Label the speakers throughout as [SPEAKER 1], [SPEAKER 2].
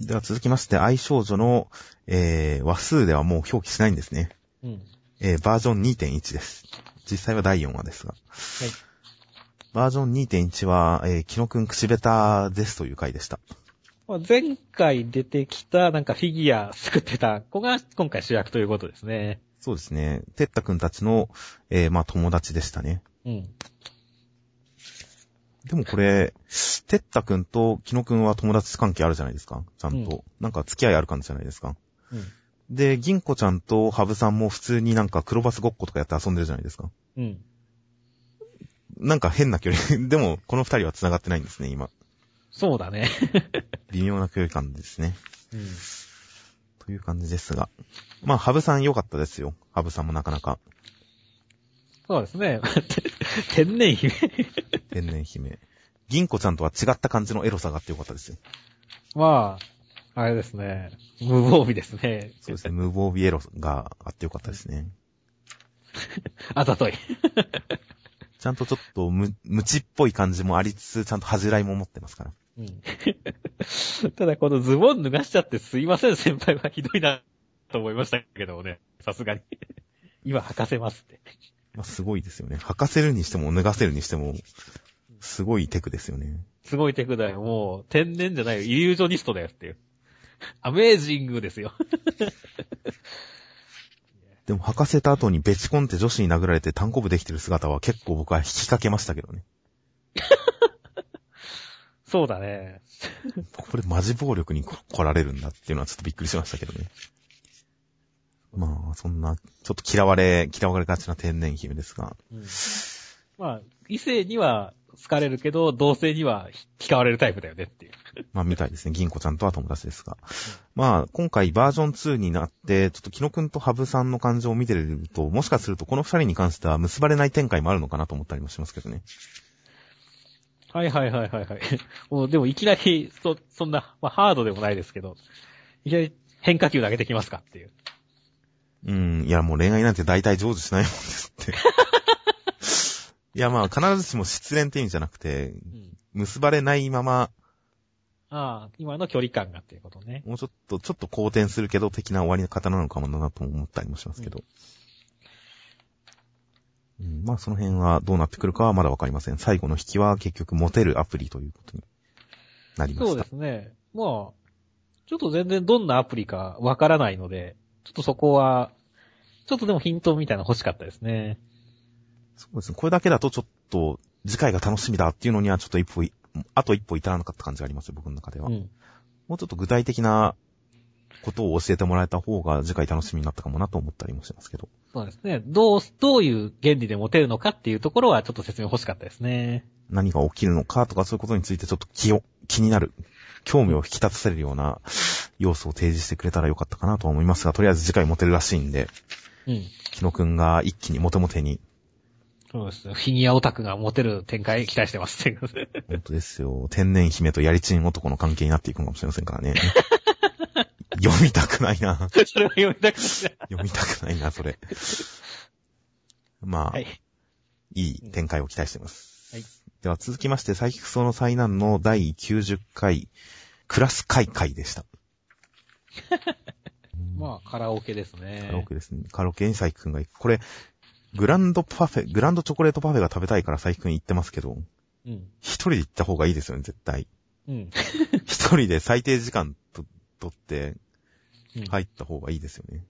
[SPEAKER 1] では続きまして、愛少女の、えー、話数ではもう表記しないんですね。
[SPEAKER 2] うん。
[SPEAKER 1] えー、バージョン2.1です。実際は第4話ですが。
[SPEAKER 2] はい。
[SPEAKER 1] バージョン2.1は、えー、キノくん口下手ですという回でした。
[SPEAKER 2] まあ、前回出てきた、なんかフィギュア作ってた子が今回主役ということですね。
[SPEAKER 1] そうですね。てったくんたちの、えー、まあ友達でしたね。
[SPEAKER 2] うん。
[SPEAKER 1] でもこれ、てったくんとキノくんは友達関係あるじゃないですか。ちゃんと。
[SPEAKER 2] うん
[SPEAKER 1] なんか付き合いある感じじゃないですか。
[SPEAKER 2] うん。
[SPEAKER 1] で、銀子ちゃんとハブさんも普通になんか黒バスごっことかやって遊んでるじゃないですか。
[SPEAKER 2] うん。
[SPEAKER 1] なんか変な距離。でも、この二人は繋がってないんですね、今。
[SPEAKER 2] そうだね。
[SPEAKER 1] 微妙な距離感ですね。
[SPEAKER 2] うん。
[SPEAKER 1] という感じですが。まあ、ハブさん良かったですよ。ハブさんもなかなか。
[SPEAKER 2] そうですね。天然姫。
[SPEAKER 1] 天然姫。銀子ちゃんとは違った感じのエロさがあってよかったですよ。
[SPEAKER 2] まあ、あれですね。無防備ですね。
[SPEAKER 1] そうですね。無防備エロがあってよかったですね。
[SPEAKER 2] あざとい。
[SPEAKER 1] ちゃんとちょっと無、無知っぽい感じもありつつ、ちゃんと恥じらいも持ってますから。
[SPEAKER 2] うん。ただこのズボン脱がしちゃってすいません、先輩はひどいな、と思いましたけどもね。さすがに。今履かせますって。
[SPEAKER 1] まあ、すごいですよね。履かせるにしても脱がせるにしても、すごいテクですよね。
[SPEAKER 2] すごいテクだよ。もう、天然じゃないよ。イリュージョニストだよっていう。アメージングですよ。
[SPEAKER 1] でも履かせた後にベチコンって女子に殴られて単行部できてる姿は結構僕は引きかけましたけどね。
[SPEAKER 2] そうだね。
[SPEAKER 1] これマジ暴力に来られるんだっていうのはちょっとびっくりしましたけどね。まあ、そんな、ちょっと嫌われ、嫌われがちな天然姫ですが。
[SPEAKER 2] うん、まあ、異性には好かれるけど、同性には嫌われるタイプだよねっていう。
[SPEAKER 1] まあ、みたいですね。銀子ちゃんとは友達ですが。まあ、今回バージョン2になって、ちょっとキノくんとハブさんの感情を見てると、もしかするとこの二人に関しては結ばれない展開もあるのかなと思ったりもしますけどね。
[SPEAKER 2] はいはいはいはいはい。もうでもいきなり、そ、そんな、まあハードでもないですけど、いきなり変化球投げてきますかっていう。
[SPEAKER 1] うん、いやもう恋愛なんて大体成就しないもんですって。いやまあ、必ずしも失恋って意味じゃなくて、
[SPEAKER 2] うん。
[SPEAKER 1] 結ばれないまま、
[SPEAKER 2] ああ、今の距離感がっていうことね。
[SPEAKER 1] もうちょっと、ちょっと好転するけど、的な終わり方なのかもなと思ったりもしますけど。うん、まあ、その辺はどうなってくるかはまだわかりません。最後の引きは結局モテるアプリということになりま
[SPEAKER 2] そう
[SPEAKER 1] した。
[SPEAKER 2] ですね。まあ、ちょっと全然どんなアプリかわからないので、ちょっとそこは、ちょっとでもヒントみたいなの欲しかったですね。
[SPEAKER 1] そうですね。これだけだとちょっと、次回が楽しみだっていうのにはちょっと一歩い、あと一歩至らなかった感じがありますよ、僕の中では。
[SPEAKER 2] うん。
[SPEAKER 1] もうちょっと具体的なことを教えてもらえた方が次回楽しみになったかもなと思ったりもしますけど。
[SPEAKER 2] そうですね。どう、どういう原理でモテるのかっていうところはちょっと説明欲しかったですね。
[SPEAKER 1] 何が起きるのかとかそういうことについてちょっと気を、気になる、興味を引き立たせるような要素を提示してくれたらよかったかなとは思いますが、とりあえず次回モテるらしいんで、
[SPEAKER 2] うん。
[SPEAKER 1] キノくんが一気にモテモテに、
[SPEAKER 2] そうですね。フィギュアオタクがモテる展開期待してます。
[SPEAKER 1] 本当ですよ、天然姫とやりちん男の関係になっていくのかもしれませんからね。読みたくないな。
[SPEAKER 2] それは読みたくない。
[SPEAKER 1] 読みたくないな、それ。まあ、、
[SPEAKER 2] はいい。
[SPEAKER 1] い展開を期待しています。
[SPEAKER 2] はい。
[SPEAKER 1] では続きまして、サイキクソの災難の第90回、クラス会会でした。
[SPEAKER 2] まあ、カラオケですね。
[SPEAKER 1] カラオケですね。カラオケにサイキくんが行く。これ、グランドパフェ、グランドチョコレートパフェが食べたいからサイキくん行ってますけど、
[SPEAKER 2] うん。
[SPEAKER 1] 一人で行った方がいいですよね、絶対。
[SPEAKER 2] うん。
[SPEAKER 1] 一人で最低時間と、取って
[SPEAKER 2] うん
[SPEAKER 1] 入った方がいいですよね。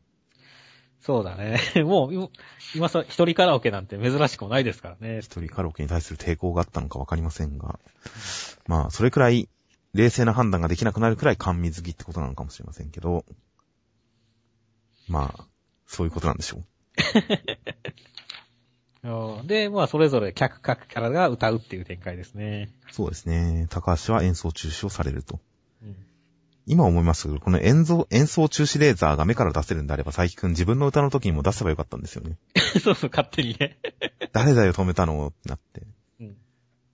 [SPEAKER 2] そうだね。もう、今今さ、一人カラオケなんて珍しくもないですからね。
[SPEAKER 1] 一人カラオケに対する抵抗があったのかわかりませんが、まあ、それくらい冷静な判断ができなくなるくらい甘味好きってことなのかもしれませんけど、まあ、そういうことなんでしょう。
[SPEAKER 2] うんで、まあ、それぞれ客各キャラが歌うっていう展開ですね。
[SPEAKER 1] そうですね。高橋は演奏中止をされると。
[SPEAKER 2] うん。
[SPEAKER 1] 今思いますけど、この演奏、演奏中止レーザーが目から出せるんであれば、佐伯くん自分の歌の時にも出せばよかったんですよね。
[SPEAKER 2] そうそう、勝手にね。
[SPEAKER 1] 誰だよ止めたの？ってなって。
[SPEAKER 2] うん。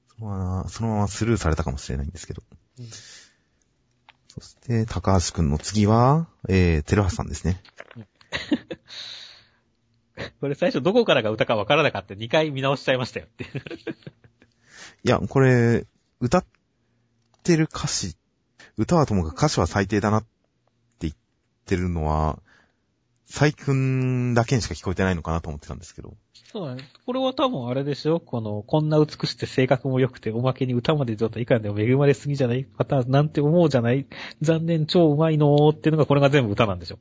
[SPEAKER 1] そのまま、そのままスルーされたかもしれないんですけど。
[SPEAKER 2] うん
[SPEAKER 1] そして、高橋くんの次は、えー、テルハさんですね。
[SPEAKER 2] これ最初どこからが歌かわからなかった2回見直しちゃいましたよって。
[SPEAKER 1] いや、これ、歌ってる歌詞、歌はともかく歌詞は最低だなって言ってるのは、細君だけにしか聞こえてないのかなと思ってたんですけど。
[SPEAKER 2] そうだね。これは多分あれでしょ？この、こんな美しくて性格も良くて、おまけに歌まで上手いかんでも恵まれすぎじゃない？パターンなんて思うじゃない？残念、超うまいのーっていうのがこれが全部歌なんでしょ？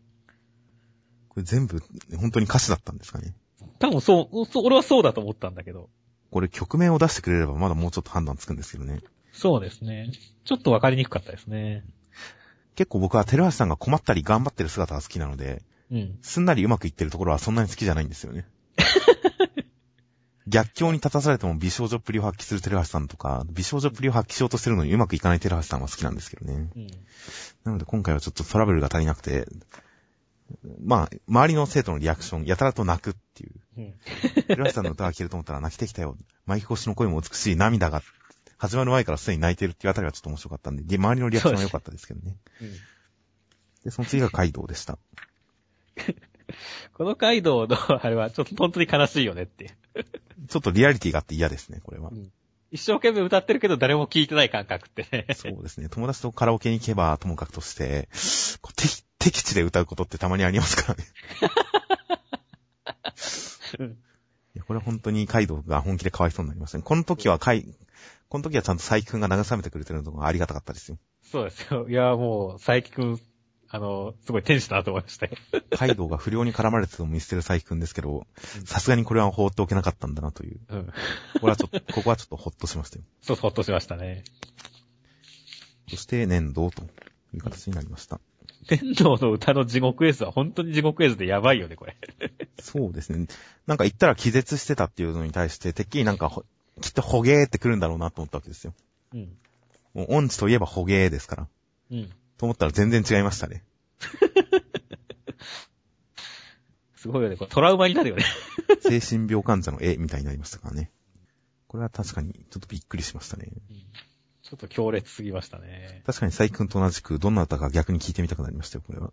[SPEAKER 1] これ全部、本当に歌詞だったんですかね？
[SPEAKER 2] 多分そう、そう俺はそうだと思ったんだけど。
[SPEAKER 1] これ曲名を出してくれればまだもうちょっと判断つくんですけどね。
[SPEAKER 2] そうですね。ちょっとわかりにくかったですね。
[SPEAKER 1] 結構僕は寺橋さんが困ったり頑張ってる姿が好きなので、
[SPEAKER 2] うん。
[SPEAKER 1] すんなりうまくいってるところはそんなに好きじゃないんですよね。逆境に立たされても美少女っぷりを発揮する寺橋さんとか、美少女っぷりを発揮しようとしてるのにうまくいかない寺橋さんは好きなんですけどね。
[SPEAKER 2] うん。
[SPEAKER 1] なので今回はちょっとトラブルが足りなくて、まあ、周りの生徒のリアクション、やたらと泣くっていう。
[SPEAKER 2] うん。
[SPEAKER 1] 寺橋さんの歌が聴けると思ったら泣きてきたよ。マイク越しの声も美しい涙が、始まる前からすでに泣いてるっていうあたりはちょっと面白かったんで、で周りのリアクションは良かったですけどね。
[SPEAKER 2] うん
[SPEAKER 1] で、その次がカイドウでした。
[SPEAKER 2] このカイドウの、あれは、ちょっと本当に悲しいよねっていう。
[SPEAKER 1] ちょっとリアリティがあって嫌ですね、これは。
[SPEAKER 2] 一生懸命歌ってるけど誰も聞いてない感覚ってね。
[SPEAKER 1] そうですね。友達とカラオケに行けばともかくとして、敵、敵地で歌うことってたまにありますからね。
[SPEAKER 2] うん
[SPEAKER 1] いやこれは本当にカイドウが本気でかわいそうになりましたね。この時はカイ、この時はちゃんと佐伯くんが慰めてくれてるのがありがたかったですよ。
[SPEAKER 2] そうですよ。いや、もう、佐伯くん、あの、すごい天使だなと思いましたよ。
[SPEAKER 1] カイドウが不良に絡まれてても見捨てる佐伯くんですけど、さすがにこれは放っておけなかったんだなという。
[SPEAKER 2] うん。
[SPEAKER 1] これはちょっと、ここはちょっとホッとしましたよ。
[SPEAKER 2] そう、ほっとしましたね。
[SPEAKER 1] そして、粘土という形になりました。
[SPEAKER 2] 天童の歌の地獄絵図は本当に地獄絵図でやばいよね、これ。
[SPEAKER 1] そうですね。なんか言ったら気絶してたっていうのに対して、てっきりなんかほ、きっとホゲーってくるんだろうなと思ったわけですよ。
[SPEAKER 2] うん。
[SPEAKER 1] もう音痴といえばホゲーですから。
[SPEAKER 2] うん。
[SPEAKER 1] と思ったら全然違いましたね。
[SPEAKER 2] すごいよね。これトラウマになるよね。
[SPEAKER 1] 精神病患者の絵みたいになりましたからね。これは確かにちょっとびっくりしましたね。
[SPEAKER 2] ちょっと強烈すぎましたね。
[SPEAKER 1] 確かに最君と同じくどんな歌か逆に聞いてみたくなりましたよ、これは。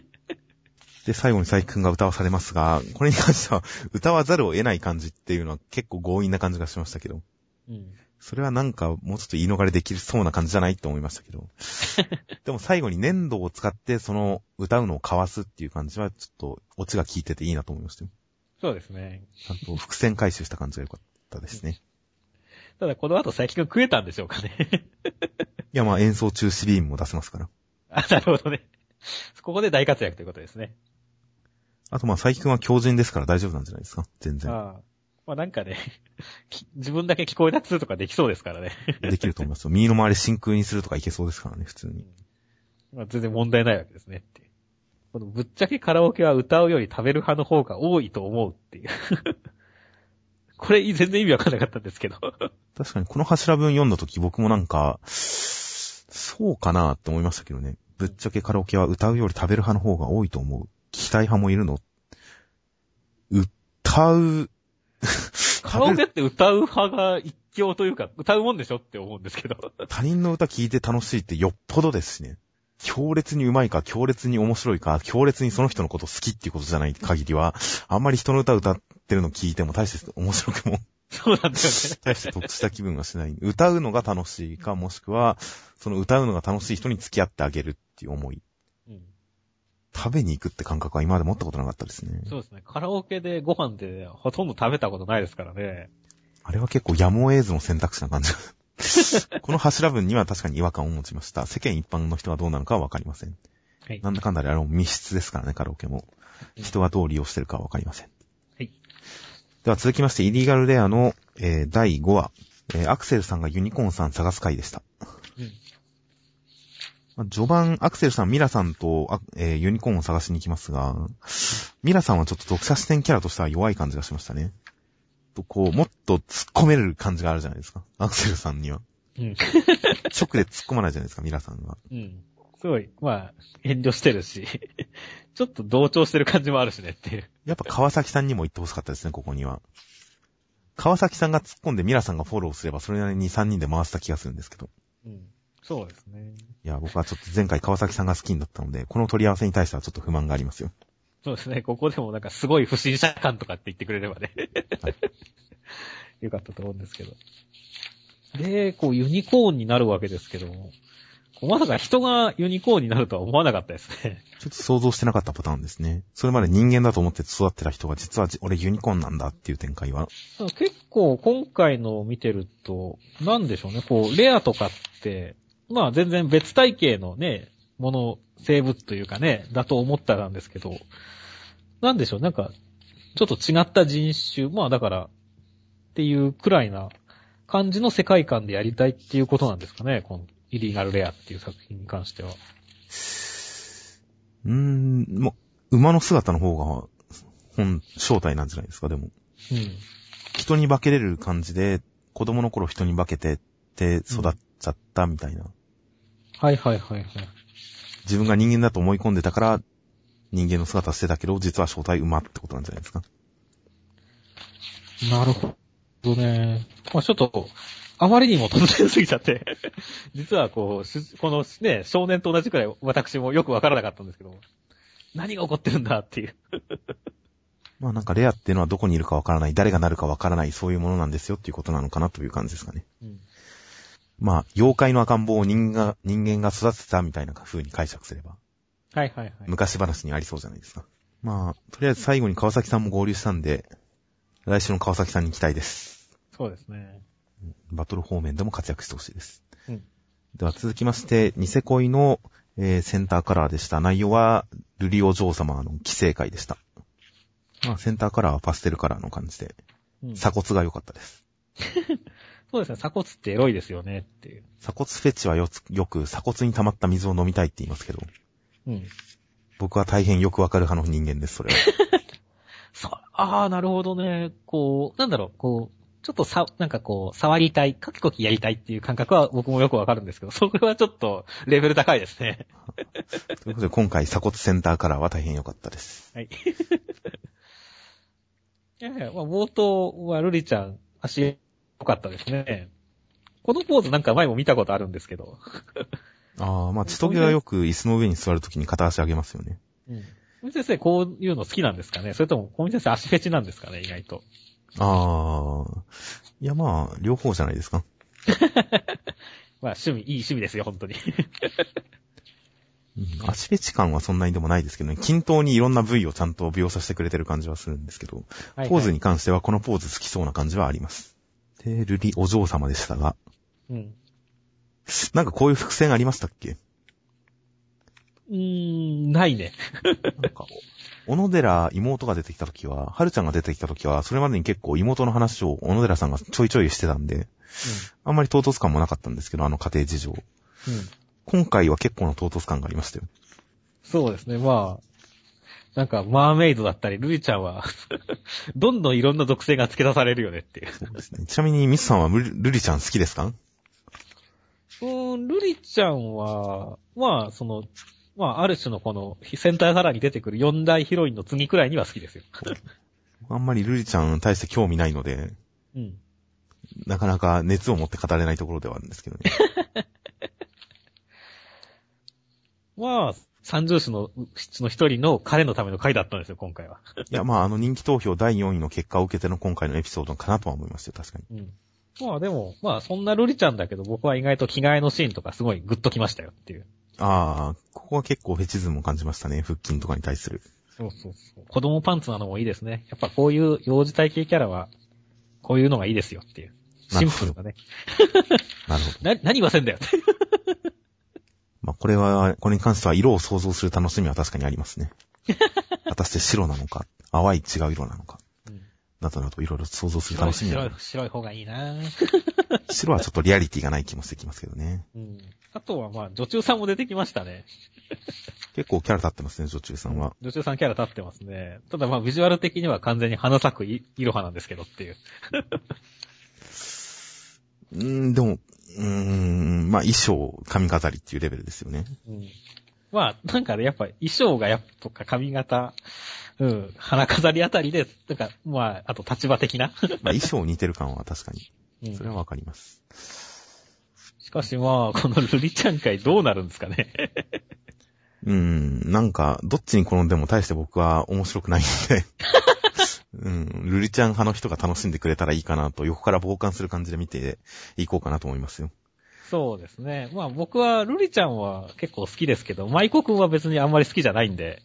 [SPEAKER 1] で、最後に最君が歌わされますが、これに関しては歌わざるを得ない感じっていうのは結構強引な感じがしましたけど、
[SPEAKER 2] うん。
[SPEAKER 1] それはなんかもうちょっと言い逃れできそうな感じじゃないと思いましたけど。でも最後に粘土を使ってその歌うのをかわすっていう感じはちょっとオチが効いてていいなと思いましたよ。
[SPEAKER 2] そうですね。
[SPEAKER 1] ちゃんと伏線回収した感じが良かったですね。
[SPEAKER 2] ただこの後佐伯くん食えたんでしょうかね。
[SPEAKER 1] いやまあ演奏中止ビームも出せますから。
[SPEAKER 2] あ、なるほどね。ここで大活躍ということですね。
[SPEAKER 1] あとまあ佐伯くんは強靭ですから大丈夫なんじゃないですか全然。
[SPEAKER 2] ああ。まあなんかね、き自分だけ聞こえたつとかできそうですからね。
[SPEAKER 1] できると思いますよ。右の周り真空にするとかいけそうですからね、普通に。
[SPEAKER 2] まあ全然問題ないわけですねって。このぶっちゃけカラオケは歌うより食べる派の方が多いと思うっていう。これ全然意味わかんなかったんですけど。
[SPEAKER 1] 確かにこの柱文読んだ時僕もなんか、そうかなって思いましたけどね。ぶっちゃけカラオケは歌うより食べる派の方が多いと思う。聞きたい派もいるの歌う、
[SPEAKER 2] カラオケって歌う派が一強というか、歌うもんでしょって思うんですけど。
[SPEAKER 1] 他人の歌聞いて楽しいってよっぽどですしね。強烈に上手いか、強烈に面白いか、強烈にその人のこと好きっていうことじゃない限りは、あんまり人の歌歌ってるの聞いても大して面白くも、
[SPEAKER 2] そうなんだよね。
[SPEAKER 1] 大して得した気分がしない。歌うのが楽しいか、もしくは、その歌うのが楽しい人に付き合ってあげるっていう思い。
[SPEAKER 2] うん
[SPEAKER 1] 食べに行くって感覚は今まで持ったことなかったですね。
[SPEAKER 2] そうですね。カラオケでご飯でほとんど食べたことないですからね。
[SPEAKER 1] あれは結構やむを得ずの選択肢な感じが。この柱文には確かに違和感を持ちました。世間一般の人はどうなのかはわかりません。
[SPEAKER 2] はい。
[SPEAKER 1] なんだかんだであれも密室ですからね、カラオケも。人がどう利用してるかはわかりません。
[SPEAKER 2] はい。
[SPEAKER 1] では続きまして、イリーガルレアの、えー第5話、えーアクセルさんがユニコーンさん探す回でした。序盤、アクセルさん、ミラさんと、あえーユニコーンを探しに行きますが、ミラさんはちょっと読者視点キャラとしては弱い感じがしましたね。とこう、もっと突っ込める感じがあるじゃないですか。アクセルさんには。
[SPEAKER 2] うん。
[SPEAKER 1] 直で突っ込まないじゃないですか、ミラさんは。
[SPEAKER 2] うん。すごい、まあ、遠慮してるし、ちょっと同調してる感じもあるしねっていう。
[SPEAKER 1] やっぱ川崎さんにも言ってほしかったですね、ここには。川崎さんが突っ込んでミラさんがフォローすれば、それなりに3人で回した気がするんですけど。
[SPEAKER 2] うん。そうですね。
[SPEAKER 1] いや、僕はちょっと前回川崎さんが好きになったので、この取り合わせに対してはちょっと不満がありますよ。
[SPEAKER 2] そうですね。ここでもなんかすごい不審者感とかって言ってくれればね。
[SPEAKER 1] はい
[SPEAKER 2] よかったと思うんですけど。で、こうユニコーンになるわけですけども、まさか人がユニコーンになるとは思わなかったですね。
[SPEAKER 1] ちょっと想像してなかったパターンですね。それまで人間だと思って育ってた人が実はじ俺ユニコーンなんだっていう展開は。
[SPEAKER 2] 結構今回のを見てると、なんでしょうね、こう、レアとかって、まあ全然別体系のね、もの、生物というかね、だと思ったんですけど、なんでしょう、なんか、ちょっと違った人種、まあだから、っていうくらいな感じの世界観でやりたいっていうことなんですかね、このイリーガルレアっていう作品に関しては。
[SPEAKER 1] うーん、もう、馬の姿の方が、本、正体なんじゃないですか、でも。
[SPEAKER 2] うん。
[SPEAKER 1] 人に化けれる感じで、子供の頃人に化けてって育っちゃったみたいな。
[SPEAKER 2] はいはいはいはい。
[SPEAKER 1] 自分が人間だと思い込んでたから、人間の姿してたけど、実は正体馬ってことなんじゃないですか？
[SPEAKER 2] なるほどね。まあちょっと、あまりにも突然すぎちゃって、実はこう、しこのね、少年と同じくらい私もよくわからなかったんですけど、何が起こってるんだっていう。
[SPEAKER 1] まあなんかレアっていうのはどこにいるかわからない、誰がなるかわからない、そういうものなんですよっていうことなのかなという感じですかね。
[SPEAKER 2] うん。
[SPEAKER 1] まあ、妖怪の赤ん坊を人が、人間が育てたみたいな風に解釈すれば、
[SPEAKER 2] はいはいはい。
[SPEAKER 1] 昔話にありそうじゃないですか。まあ、とりあえず最後に川崎さんも合流したんで、来週の川崎さんに期待です。
[SPEAKER 2] そうですね。
[SPEAKER 1] バトル方面でも活躍してほしいです。
[SPEAKER 2] うん。
[SPEAKER 1] では続きまして、ニセ恋の、えーセンターカラーでした。内容は、ルリお嬢様の規制会でした。まあ、センターカラーはパステルカラーの感じで、
[SPEAKER 2] うん、
[SPEAKER 1] 鎖骨が良かったです。
[SPEAKER 2] そうですね。鎖骨ってエロいですよねっていう。
[SPEAKER 1] 鎖骨フェチはよつよく鎖骨に溜まった水を飲みたいって言いますけど、
[SPEAKER 2] うん。
[SPEAKER 1] 僕は大変よくわかる派の人間です、それは。
[SPEAKER 2] さ、ああ、なるほどね。こう、なんだろう、こう、ちょっとさ、なんかこう、触りたい、カキコキやりたいっていう感覚は僕もよくわかるんですけど、それはちょっとレベル高いですね。
[SPEAKER 1] ということで、今回鎖骨センターカラーは大変良かったです。
[SPEAKER 2] はい。いやいや、まあ、冒頭はルリちゃん、足良かったですね。このポーズなんか前も見たことあるんですけど。
[SPEAKER 1] ああ、まあ、千棘はよく椅子の上に座るときに片足上げますよね。
[SPEAKER 2] うん。小見先生、こういうの好きなんですかね？それとも、小見先生足フェチなんですかね？意外と。
[SPEAKER 1] ああ、いやまあ、両方じゃないですか。
[SPEAKER 2] まあ、趣味、いい趣味ですよ、本当に。
[SPEAKER 1] うん足フェチ感はそんなにでもないですけどね、均等にいろんな部位をちゃんと描写してくれてる感じはするんですけど、
[SPEAKER 2] はい
[SPEAKER 1] ポーズに関してはこのポーズ好きそうな感じはあります。で、ルリお嬢様でしたが、
[SPEAKER 2] うん。
[SPEAKER 1] なんかこういう伏線ありましたっけ？
[SPEAKER 2] うーん、ないね。
[SPEAKER 1] なんか、小野寺妹が出てきた時は、春ちゃんが出てきた時は、それまでに結構妹の話を小野寺さんがちょいちょいしてたんで、あんまり唐突感もなかったんですけど、あの家庭事情。
[SPEAKER 2] うん。うん。
[SPEAKER 1] 今回は結構な唐突感がありましたよ。
[SPEAKER 2] そうですね、まあ、なんか、マーメイドだったり、ルリちゃんは、どんどんいろんな属性が付け出されるよねっていう。
[SPEAKER 1] そうですね。ちなみにミスさんはルリルリちゃん好きですか？
[SPEAKER 2] うーん、ルリちゃんは、まあ、その、まあ、ある種のこの、センターカラーに出てくる四大ヒロインの次くらいには好きですよ。
[SPEAKER 1] あんまりルリちゃんに対して興味ないので、
[SPEAKER 2] うん。
[SPEAKER 1] なかなか熱を持って語れないところではあるんですけどね。
[SPEAKER 2] まあ、三重視のうちの一人の彼のための回だったんですよ、今回は。
[SPEAKER 1] いや、まあ、あの人気投票第4位の結果を受けての今回のエピソードかなとは思いますよ、確かに。
[SPEAKER 2] うん。まあでも、まあそんなルリちゃんだけど僕は意外と着替えのシーンとかすごいグッときましたよっていう。
[SPEAKER 1] ああ、ここは結構フェチズムを感じましたね、腹筋とかに対する。
[SPEAKER 2] そうそうそう。子供パンツなのもいいですね。やっぱこういう幼児体系キャラは、こういうのがいいですよっていう。シンプルだね。
[SPEAKER 1] なるほど。
[SPEAKER 2] な、何言わせんだよ。
[SPEAKER 1] まあ、これは、これに関しては色を想像する楽しみは確かにありますね。果たして白なのか、淡い違う色なのか、
[SPEAKER 2] うん
[SPEAKER 1] などなどいろいろ想像する楽しみは
[SPEAKER 2] 白い、白い方がいいな
[SPEAKER 1] 白はちょっとリアリティがない気もしてきますけどね。
[SPEAKER 2] うん。あとはまあ、女中さんも出てきましたね。
[SPEAKER 1] 結構キャラ立ってますね、女中さんは。
[SPEAKER 2] 女中さんキャラ立ってますね。ただまあ、ビジュアル的には完全に花咲くいいろはなんですけどっていう。
[SPEAKER 1] うーん、でも、うーん、まあ衣装、髪飾りっていうレベルですよね。
[SPEAKER 2] うん。まあ、なんかね、やっぱ衣装がやっぱとか髪型、うん、花飾りあたりで、なんか、まあ、あと立場的な。
[SPEAKER 1] まあ衣装似てる感は確かに。
[SPEAKER 2] うん
[SPEAKER 1] それはわかります。
[SPEAKER 2] しかしまあ、このルリちゃん会どうなるんですかね。
[SPEAKER 1] うーん、なんか、どっちに転んでも大して僕は面白くないので、うん、ルリちゃん派の人が楽しんでくれたらいいかなと、横から傍観する感じで見ていこうかなと思いますよ。
[SPEAKER 2] そうですね。まあ僕は、ルリちゃんは結構好きですけど、マイコくんは別にあんまり好きじゃないんで、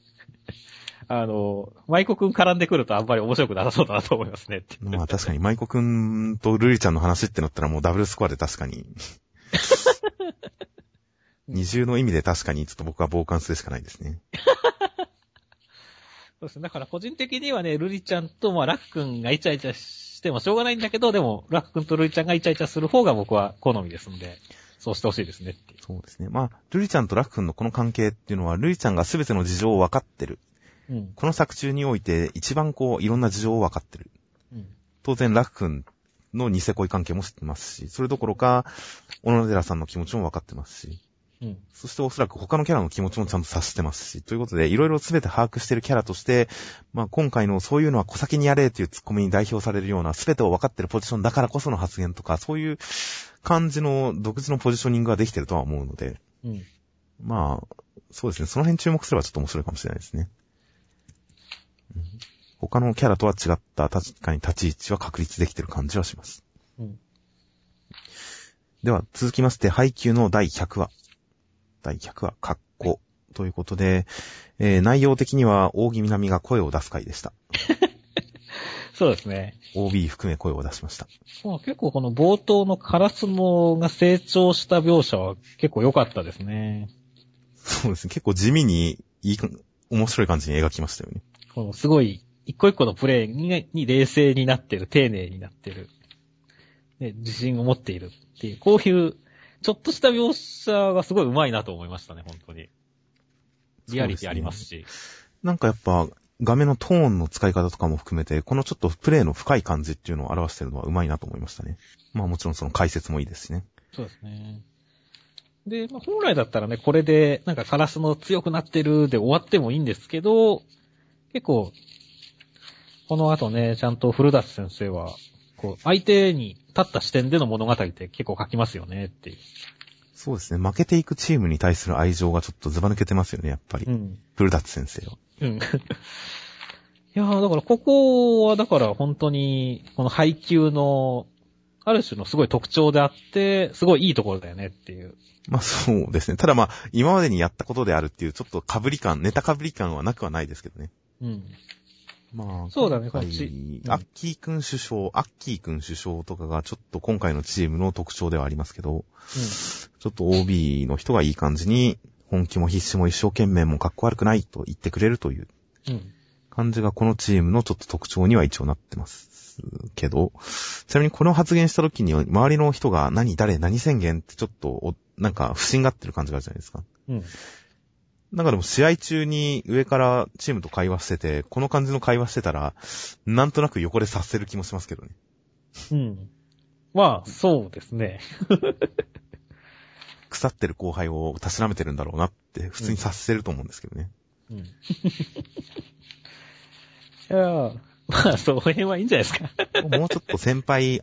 [SPEAKER 2] あの、マイコくん絡んでくるとあんまり面白くなさそうだなと思いますね。
[SPEAKER 1] まあ確かに、舞子くんとルリちゃんの話ってなったらもうダブルスコアで確かに。二重の意味で確かにちょっと僕は傍観するしかないですね。
[SPEAKER 2] そうですね。だから個人的にはね、ルリちゃんと、まあ、ラクくんがイチャイチャしてもしょうがないんだけど、でも、ラクくんとルリちゃんがイチャイチャする方が僕は好みですんで、そうしてほしいですねっていう。
[SPEAKER 1] そうですね。まあ、ルリちゃんとラクくんのこの関係っていうのは、ルリちゃんが全ての事情を分かってる。
[SPEAKER 2] うん。
[SPEAKER 1] この作中において一番こう、いろんな事情を分かってる。
[SPEAKER 2] うん。
[SPEAKER 1] 当然、ラクくんのニセ恋関係も知ってますし、それどころか、小野寺さんの気持ちも分かってますし、
[SPEAKER 2] うん。
[SPEAKER 1] そしておそらく他のキャラの気持ちもちゃんと察してますし、ということで、いろいろ全て把握しているキャラとして、まあ今回のそういうのは小先にやれっていうツッコミに代表されるような、全てを分かっているポジションだからこその発言とか、そういう感じの独自のポジショニングができてるとは思うので、
[SPEAKER 2] うん。
[SPEAKER 1] まあ、そうですね、その辺注目すればちょっと面白いかもしれないですね。うん他のキャラとは違った確かに立ち位置は確立できてる感じはします。
[SPEAKER 2] うん。
[SPEAKER 1] では、続きまして、配給の第100話。第100話、カッコ。ということで、えー内容的には、大木みなみが声を出す回でした。
[SPEAKER 2] そうですね。
[SPEAKER 1] OB 含め声を出しました。
[SPEAKER 2] まあ結構この冒頭のカラスモが成長した描写は結構良かったですね。
[SPEAKER 1] そうですね。結構地味に、いいか、面白い感じに描きましたよね。
[SPEAKER 2] このすごい、一個一個のプレイにに冷静になってる、丁寧になってる、ね、自信を持っているっていう、こういう、ちょっとした描写がすごい上手いなと思いましたね、本当に。リアリティありますし。
[SPEAKER 1] なんかやっぱ、画面のトーンの使い方とかも含めて、このちょっとプレイの深い感じっていうのを表してるのはうまいなと思いましたね。まあもちろんその解説もいいですしね。
[SPEAKER 2] そうですね。で、まあ、本来だったらね、これで、なんかカラスの強くなってるで終わってもいいんですけど、結構、この後ね、ちゃんと古舘先生は、こう、相手に立った視点での物語って結構書きますよねっていう。
[SPEAKER 1] そうですね。負けていくチームに対する愛情がちょっとズバ抜けてますよね、やっぱり。
[SPEAKER 2] うん。
[SPEAKER 1] 古舘先生は。
[SPEAKER 2] うん。いやーだからここは、だから本当に、この配給の、ある種のすごい特徴であって、すごいいいところだよねっていう。
[SPEAKER 1] まあそうですね。ただまあ、今までにやったことであるっていう、ちょっと被り感、ネタ被り感はなくはないですけどね。
[SPEAKER 2] うん。
[SPEAKER 1] まあ、
[SPEAKER 2] そうだねこっちうん
[SPEAKER 1] アッキーくん首相、アッキーくん首相とかがちょっと今回のチームの特徴ではありますけど、ちょっと OB の人がいい感じに、本気も必死も一生懸命もかっこ悪くないと言ってくれるという
[SPEAKER 2] うん。うん。
[SPEAKER 1] 感じがこのチームのちょっと特徴には一応なってますけど、ちなみにこの発言した時に周りの人が何誰何宣言ってちょっとおなんか不審がってる感じがあるじゃないですか。
[SPEAKER 2] うん。
[SPEAKER 1] なんかでも試合中に上からチームと会話してて、この感じの会話してたら、なんとなく横で察せる気もしますけどね。
[SPEAKER 2] うん。まあ、そうですね。
[SPEAKER 1] 腐ってる後輩をたしなめてるんだろうなって普通に察せると思うんですけどね。
[SPEAKER 2] うん。いやーまあ、その辺はいいんじゃないですか。
[SPEAKER 1] もうちょっと先輩、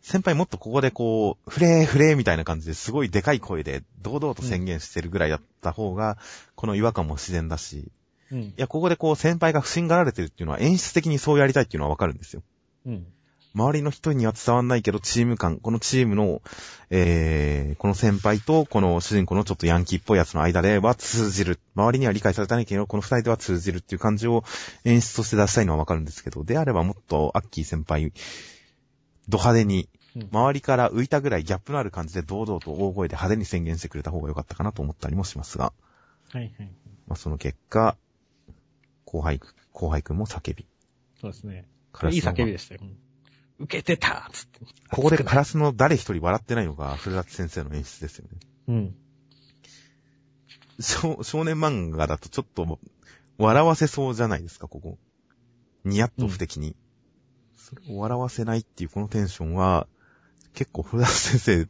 [SPEAKER 1] 先輩もっとここでこう、フレーフレーみたいな感じですごいでかい声で堂々と宣言してるぐらいだった方が、この違和感も自然だし、
[SPEAKER 2] うん
[SPEAKER 1] い。や、ここでこう先輩が不審がられてるっていうのは演出的にそうやりたいっていうのはわかるんですよ。
[SPEAKER 2] うん。
[SPEAKER 1] 周りの人には伝わんないけど、チーム感、このチームの、えー、この先輩と、この主人公のちょっとヤンキーっぽいやつの間では通じる。周りには理解されてないけど、この二人では通じるっていう感じを演出として出したいのはわかるんですけど、であればもっとアッキー先輩、ド派手に、
[SPEAKER 2] うん
[SPEAKER 1] 周りから浮いたぐらいギャップのある感じで堂々と大声で派手に宣言してくれた方が良かったかなと思ったりもしますが、
[SPEAKER 2] はいはい。
[SPEAKER 1] まあ、その結果、後輩、後輩くんも叫び。
[SPEAKER 2] そうですね。いい叫びでしたよ。うん受けてたつって。
[SPEAKER 1] ここでカラスの誰一人笑ってないのが古舘先生の演出ですよね。
[SPEAKER 2] うん。
[SPEAKER 1] 少少年漫画だとちょっと笑わせそうじゃないですか、ここ。ニヤッと不敵に。それを笑わせないっていうこのテンションは、結構古田先生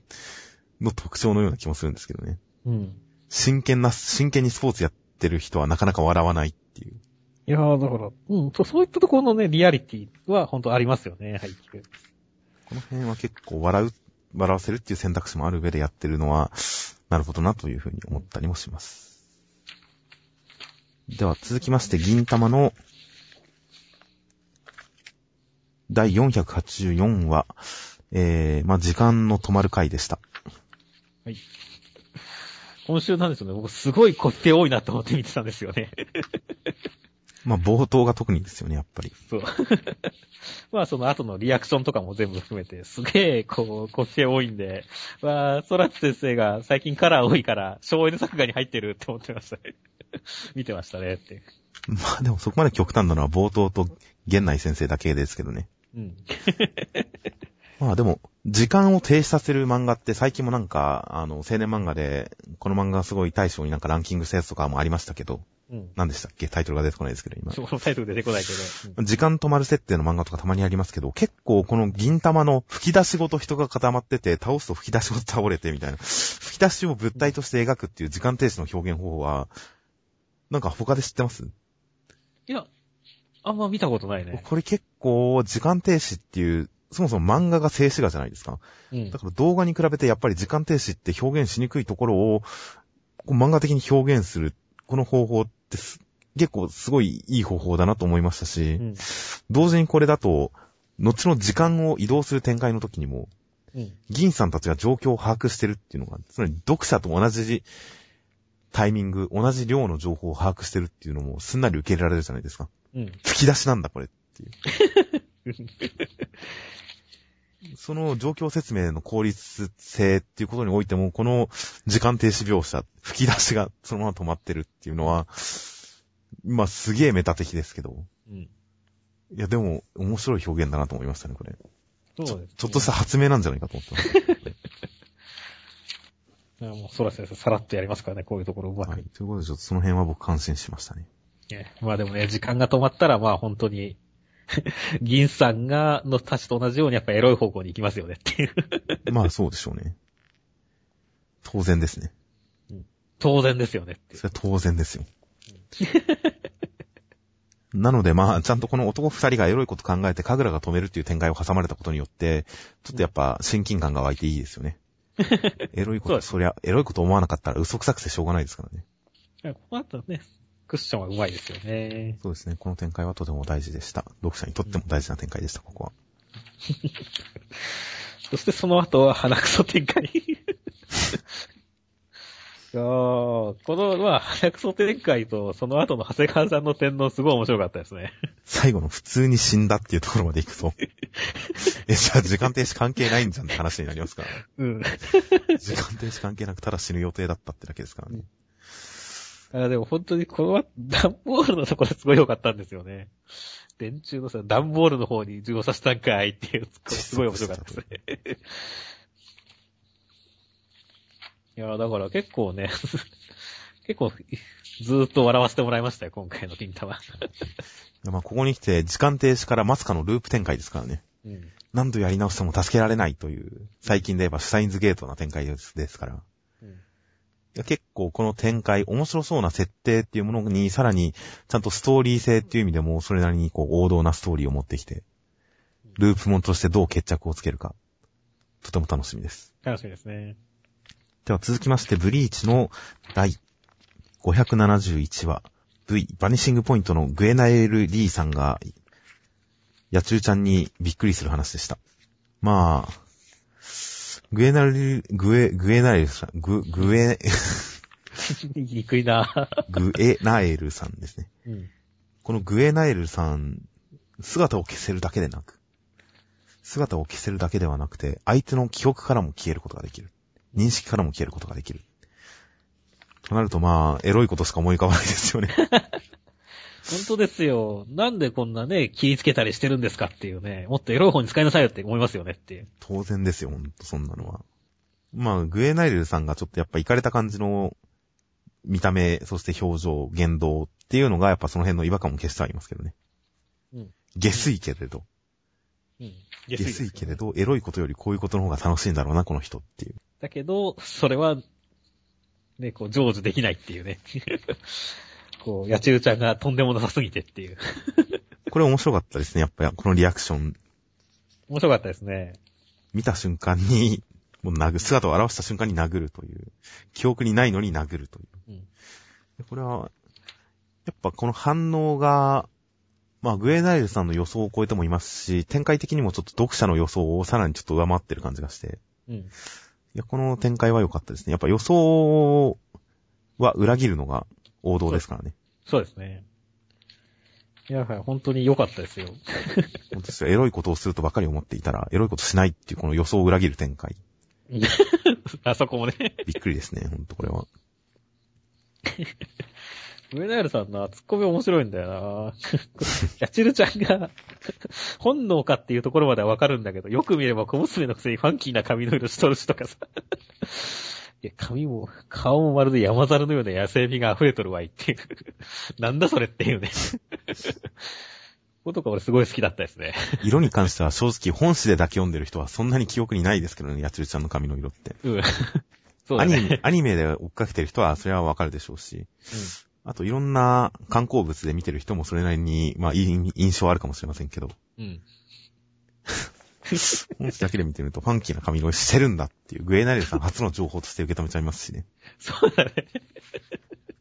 [SPEAKER 1] の特徴のような気もするんですけどね。
[SPEAKER 2] うん。
[SPEAKER 1] 真剣な、真剣にスポーツやってる人はなかなか笑わないっていう。
[SPEAKER 2] いやー、だから、うん、そうそういったところのね、リアリティは本当ありますよね、配給。
[SPEAKER 1] この辺は結構笑う、笑わせるっていう選択肢もある上でやってるのは、なるほどなというふうに思ったりもします。では続きまして、銀玉の第484話、えー、まあ、時間の止まる回でした。
[SPEAKER 2] 今週なんですよね、僕すごいコピペ多いなと思って見てたんですよね。
[SPEAKER 1] まあ、冒頭が特にですよね、やっぱり。
[SPEAKER 2] そう。まあその後のリアクションとかも全部含めて、すげえ、こう、コピペ多いんで、まあ、ソラツ先生が最近カラー多いから、省エネ作画に入ってるって思ってましたね。見てましたねって。
[SPEAKER 1] まあ、でもそこまで極端なのは冒頭と源内先生だけですけどね。
[SPEAKER 2] うん。
[SPEAKER 1] まあでも、時間を停止させる漫画って最近もなんか、あの、青年漫画で、この漫画がすごい大賞になんかランキングしたやつとかもありましたけど、
[SPEAKER 2] うん。
[SPEAKER 1] 何でしたっけ？タイトルが出てこないですけど、今。
[SPEAKER 2] そのタイトル出てこないけど。
[SPEAKER 1] 時間止まる設定の漫画とかたまにありますけど、結構この銀玉の吹き出しごと人が固まってて、倒すと吹き出しごと倒れてみたいな、吹き出しを物体として描くっていう時間停止の表現方法は、なんか他で知ってます？
[SPEAKER 2] いや、あんま見たことないね。
[SPEAKER 1] これ結構時間停止っていう、そもそも漫画が静止画じゃないですか。
[SPEAKER 2] うん
[SPEAKER 1] だ。から動画に比べてやっぱり時間停止って表現しにくいところを、こう漫画的に表現する、この方法ってす結構すごいいい方法だなと思いましたし、
[SPEAKER 2] うん。
[SPEAKER 1] 同時にこれだと、後の時間を移動する展開の時にも、
[SPEAKER 2] うん。
[SPEAKER 1] 銀さんたちが状況を把握してるっていうのが、つまり読者と同じタイミング、同じ量の情報を把握してるっていうのもすんなり受け入れられるじゃないですか。
[SPEAKER 2] うん。
[SPEAKER 1] 吹き出しなんだこれっていう。その状況説明の効率性っていうことにおいても、この時間停止描写、吹き出しがそのまま止まってるっていうのは、まあすげえメタ的ですけど、
[SPEAKER 2] うん。
[SPEAKER 1] いやでも面白い表現だなと思いましたね、これ。
[SPEAKER 2] そうです、ね。
[SPEAKER 1] ちょっとした発明なんじゃないかと思ってます。
[SPEAKER 2] いやもう、ソラ先生さらっとやりますからね、こういうところうまく。
[SPEAKER 1] はい。ということで、ちょっとその辺は僕感心しましたね。
[SPEAKER 2] ねまあでもね、時間が止まったら、まあ本当に、銀さんが、のたちと同じようにやっぱエロい方向に行きますよねっていう。
[SPEAKER 1] まあそうでしょうね。当然ですね。
[SPEAKER 2] 当然ですよね。
[SPEAKER 1] それは当然ですよ。なのでまあ、ちゃんとこの男二人がエロいこと考えて、神楽が止めるっていう展開を挟まれたことによって、ちょっとやっぱ親近感が湧いていいですよね。エロいこと、
[SPEAKER 2] そ
[SPEAKER 1] そりゃ、エロいこと思わなかったら嘘くさくてしょうがないですからね。
[SPEAKER 2] いやこの後ね、クッションはうまいですよね。
[SPEAKER 1] そうですね。この展開はとても大事でした。読者にとっても大事な展開でした、ここは。
[SPEAKER 2] そしてその後は鼻くそ展開。この、まあ、鼻くそ展開と、その後の長谷川さんの点のすごい面白かったですね。
[SPEAKER 1] 最後の普通に死んだっていうところまで行くと、え、じゃあ時間停止関係ないんじゃんって話になりますからね。
[SPEAKER 2] うん。
[SPEAKER 1] 時間停止関係なくただ死ぬ予定だったってだけですからね。
[SPEAKER 2] あでも本当にこの 段ボールのところすごい良かったんですよね。電柱のさ、段ボールの方に授業させたんかいっていう、すごい面白かったですね。いや、だから結構ね、結構、ずーっと笑わせてもらいましたよ、今回のピンタは。
[SPEAKER 1] いやまあ、ここに来て、時間停止からまさかのループ展開ですからね。
[SPEAKER 2] うん。
[SPEAKER 1] 何度やり直しても助けられないという、最近で言えばシュタインズゲートな展開ですから。結構この展開、面白そうな設定っていうものに、さらに、ちゃんとストーリー性っていう意味でも、それなりにこう、王道なストーリーを持ってきて、ループもんとしてどう決着をつけるか、とても楽しみです。
[SPEAKER 2] 楽しみですね。
[SPEAKER 1] では続きまして、ブリーチの第571話、V、バニシングポイントのグエナエル・リーさんが、野中ちゃんにびっくりする話でした。まあ、グエナル、グエ、グエナエルさん、グ、グエ、
[SPEAKER 2] 言いにくいな
[SPEAKER 1] グエナエルさんですね。
[SPEAKER 2] うん。
[SPEAKER 1] このグエナエルさん、姿を消せるだけでなく、姿を消せるだけではなくて、相手の記憶からも消えることができる。認識からも消えることができる。となるとまあ、エロいことしか思い浮かばないですよね。
[SPEAKER 2] 本当ですよ。なんでこんなね、切りつけたりしてるんですかっていうね、もっとエロい方に使いなさいよって思いますよねっていう。
[SPEAKER 1] 当然ですよ、ほんと、そんなのは。まあ、グエナエルさんがちょっとやっぱイかれた感じの見た目、そして表情、言動っていうのがやっぱその辺の違和感も消してはいますけどね。
[SPEAKER 2] うん。
[SPEAKER 1] 下水けれど、
[SPEAKER 2] うん。
[SPEAKER 1] 下水けれど、エロいことよりこういうことの方が楽しいんだろうな、この人っていう。
[SPEAKER 2] だけど、それは、ね、こう、成就できないっていうね。こう、野中ちゃんがとんでもなさすぎてっていう。
[SPEAKER 1] これ面白かったですね、やっぱりこのリアクション。
[SPEAKER 2] 面白かったですね。
[SPEAKER 1] 見た瞬間に、もう殴る、姿を現した瞬間に殴るという。記憶にないのに殴るという。
[SPEAKER 2] うん。
[SPEAKER 1] でこれは、やっぱこの反応が、まあ、グエナイルさんの予想を超えてもいますし、展開的にもちょっと読者の予想をさらにちょっと上回ってる感じがして、
[SPEAKER 2] うん。
[SPEAKER 1] いや、この展開は良かったですね。やっぱ予想は裏切るのが王道ですからね。
[SPEAKER 2] そうですね。いや、はい、本当に良かったですよ。
[SPEAKER 1] 本当ですよ。エロいことをするとばかり思っていたら、エロいことしないっていうこの予想を裏切る展開。
[SPEAKER 2] あそこもね。
[SPEAKER 1] びっくりですね、ほんとこれは。
[SPEAKER 2] 上ナエルさんな、ツッコミ面白いんだよな。ヤチルちゃんが、本能かっていうところまではわかるんだけど、よく見れば小娘のくせにファンキーな髪の色しとるしとかさ。いや、髪も、顔もまるで山猿のような野生味が溢れとるわいっていう。なんだそれっていうね。ことか俺すごい好きだったですね。
[SPEAKER 1] 色に関しては正直本誌でだけ読んでる人はそんなに記憶にないですけどね、やつるちゃんの髪の色って。
[SPEAKER 2] うん。そう
[SPEAKER 1] アニメ
[SPEAKER 2] だね。、
[SPEAKER 1] アニメで追っかけてる人はそれはわかるでしょうし、あといろんな観光物で見てる人もそれなりに、まあいい印象あるかもしれませんけど、
[SPEAKER 2] うん。うん。
[SPEAKER 1] 本誌だけで見てるとファンキーな髪色してるんだっていうグエナレルさん初の情報として受け止めちゃいますしね。
[SPEAKER 2] そうだね。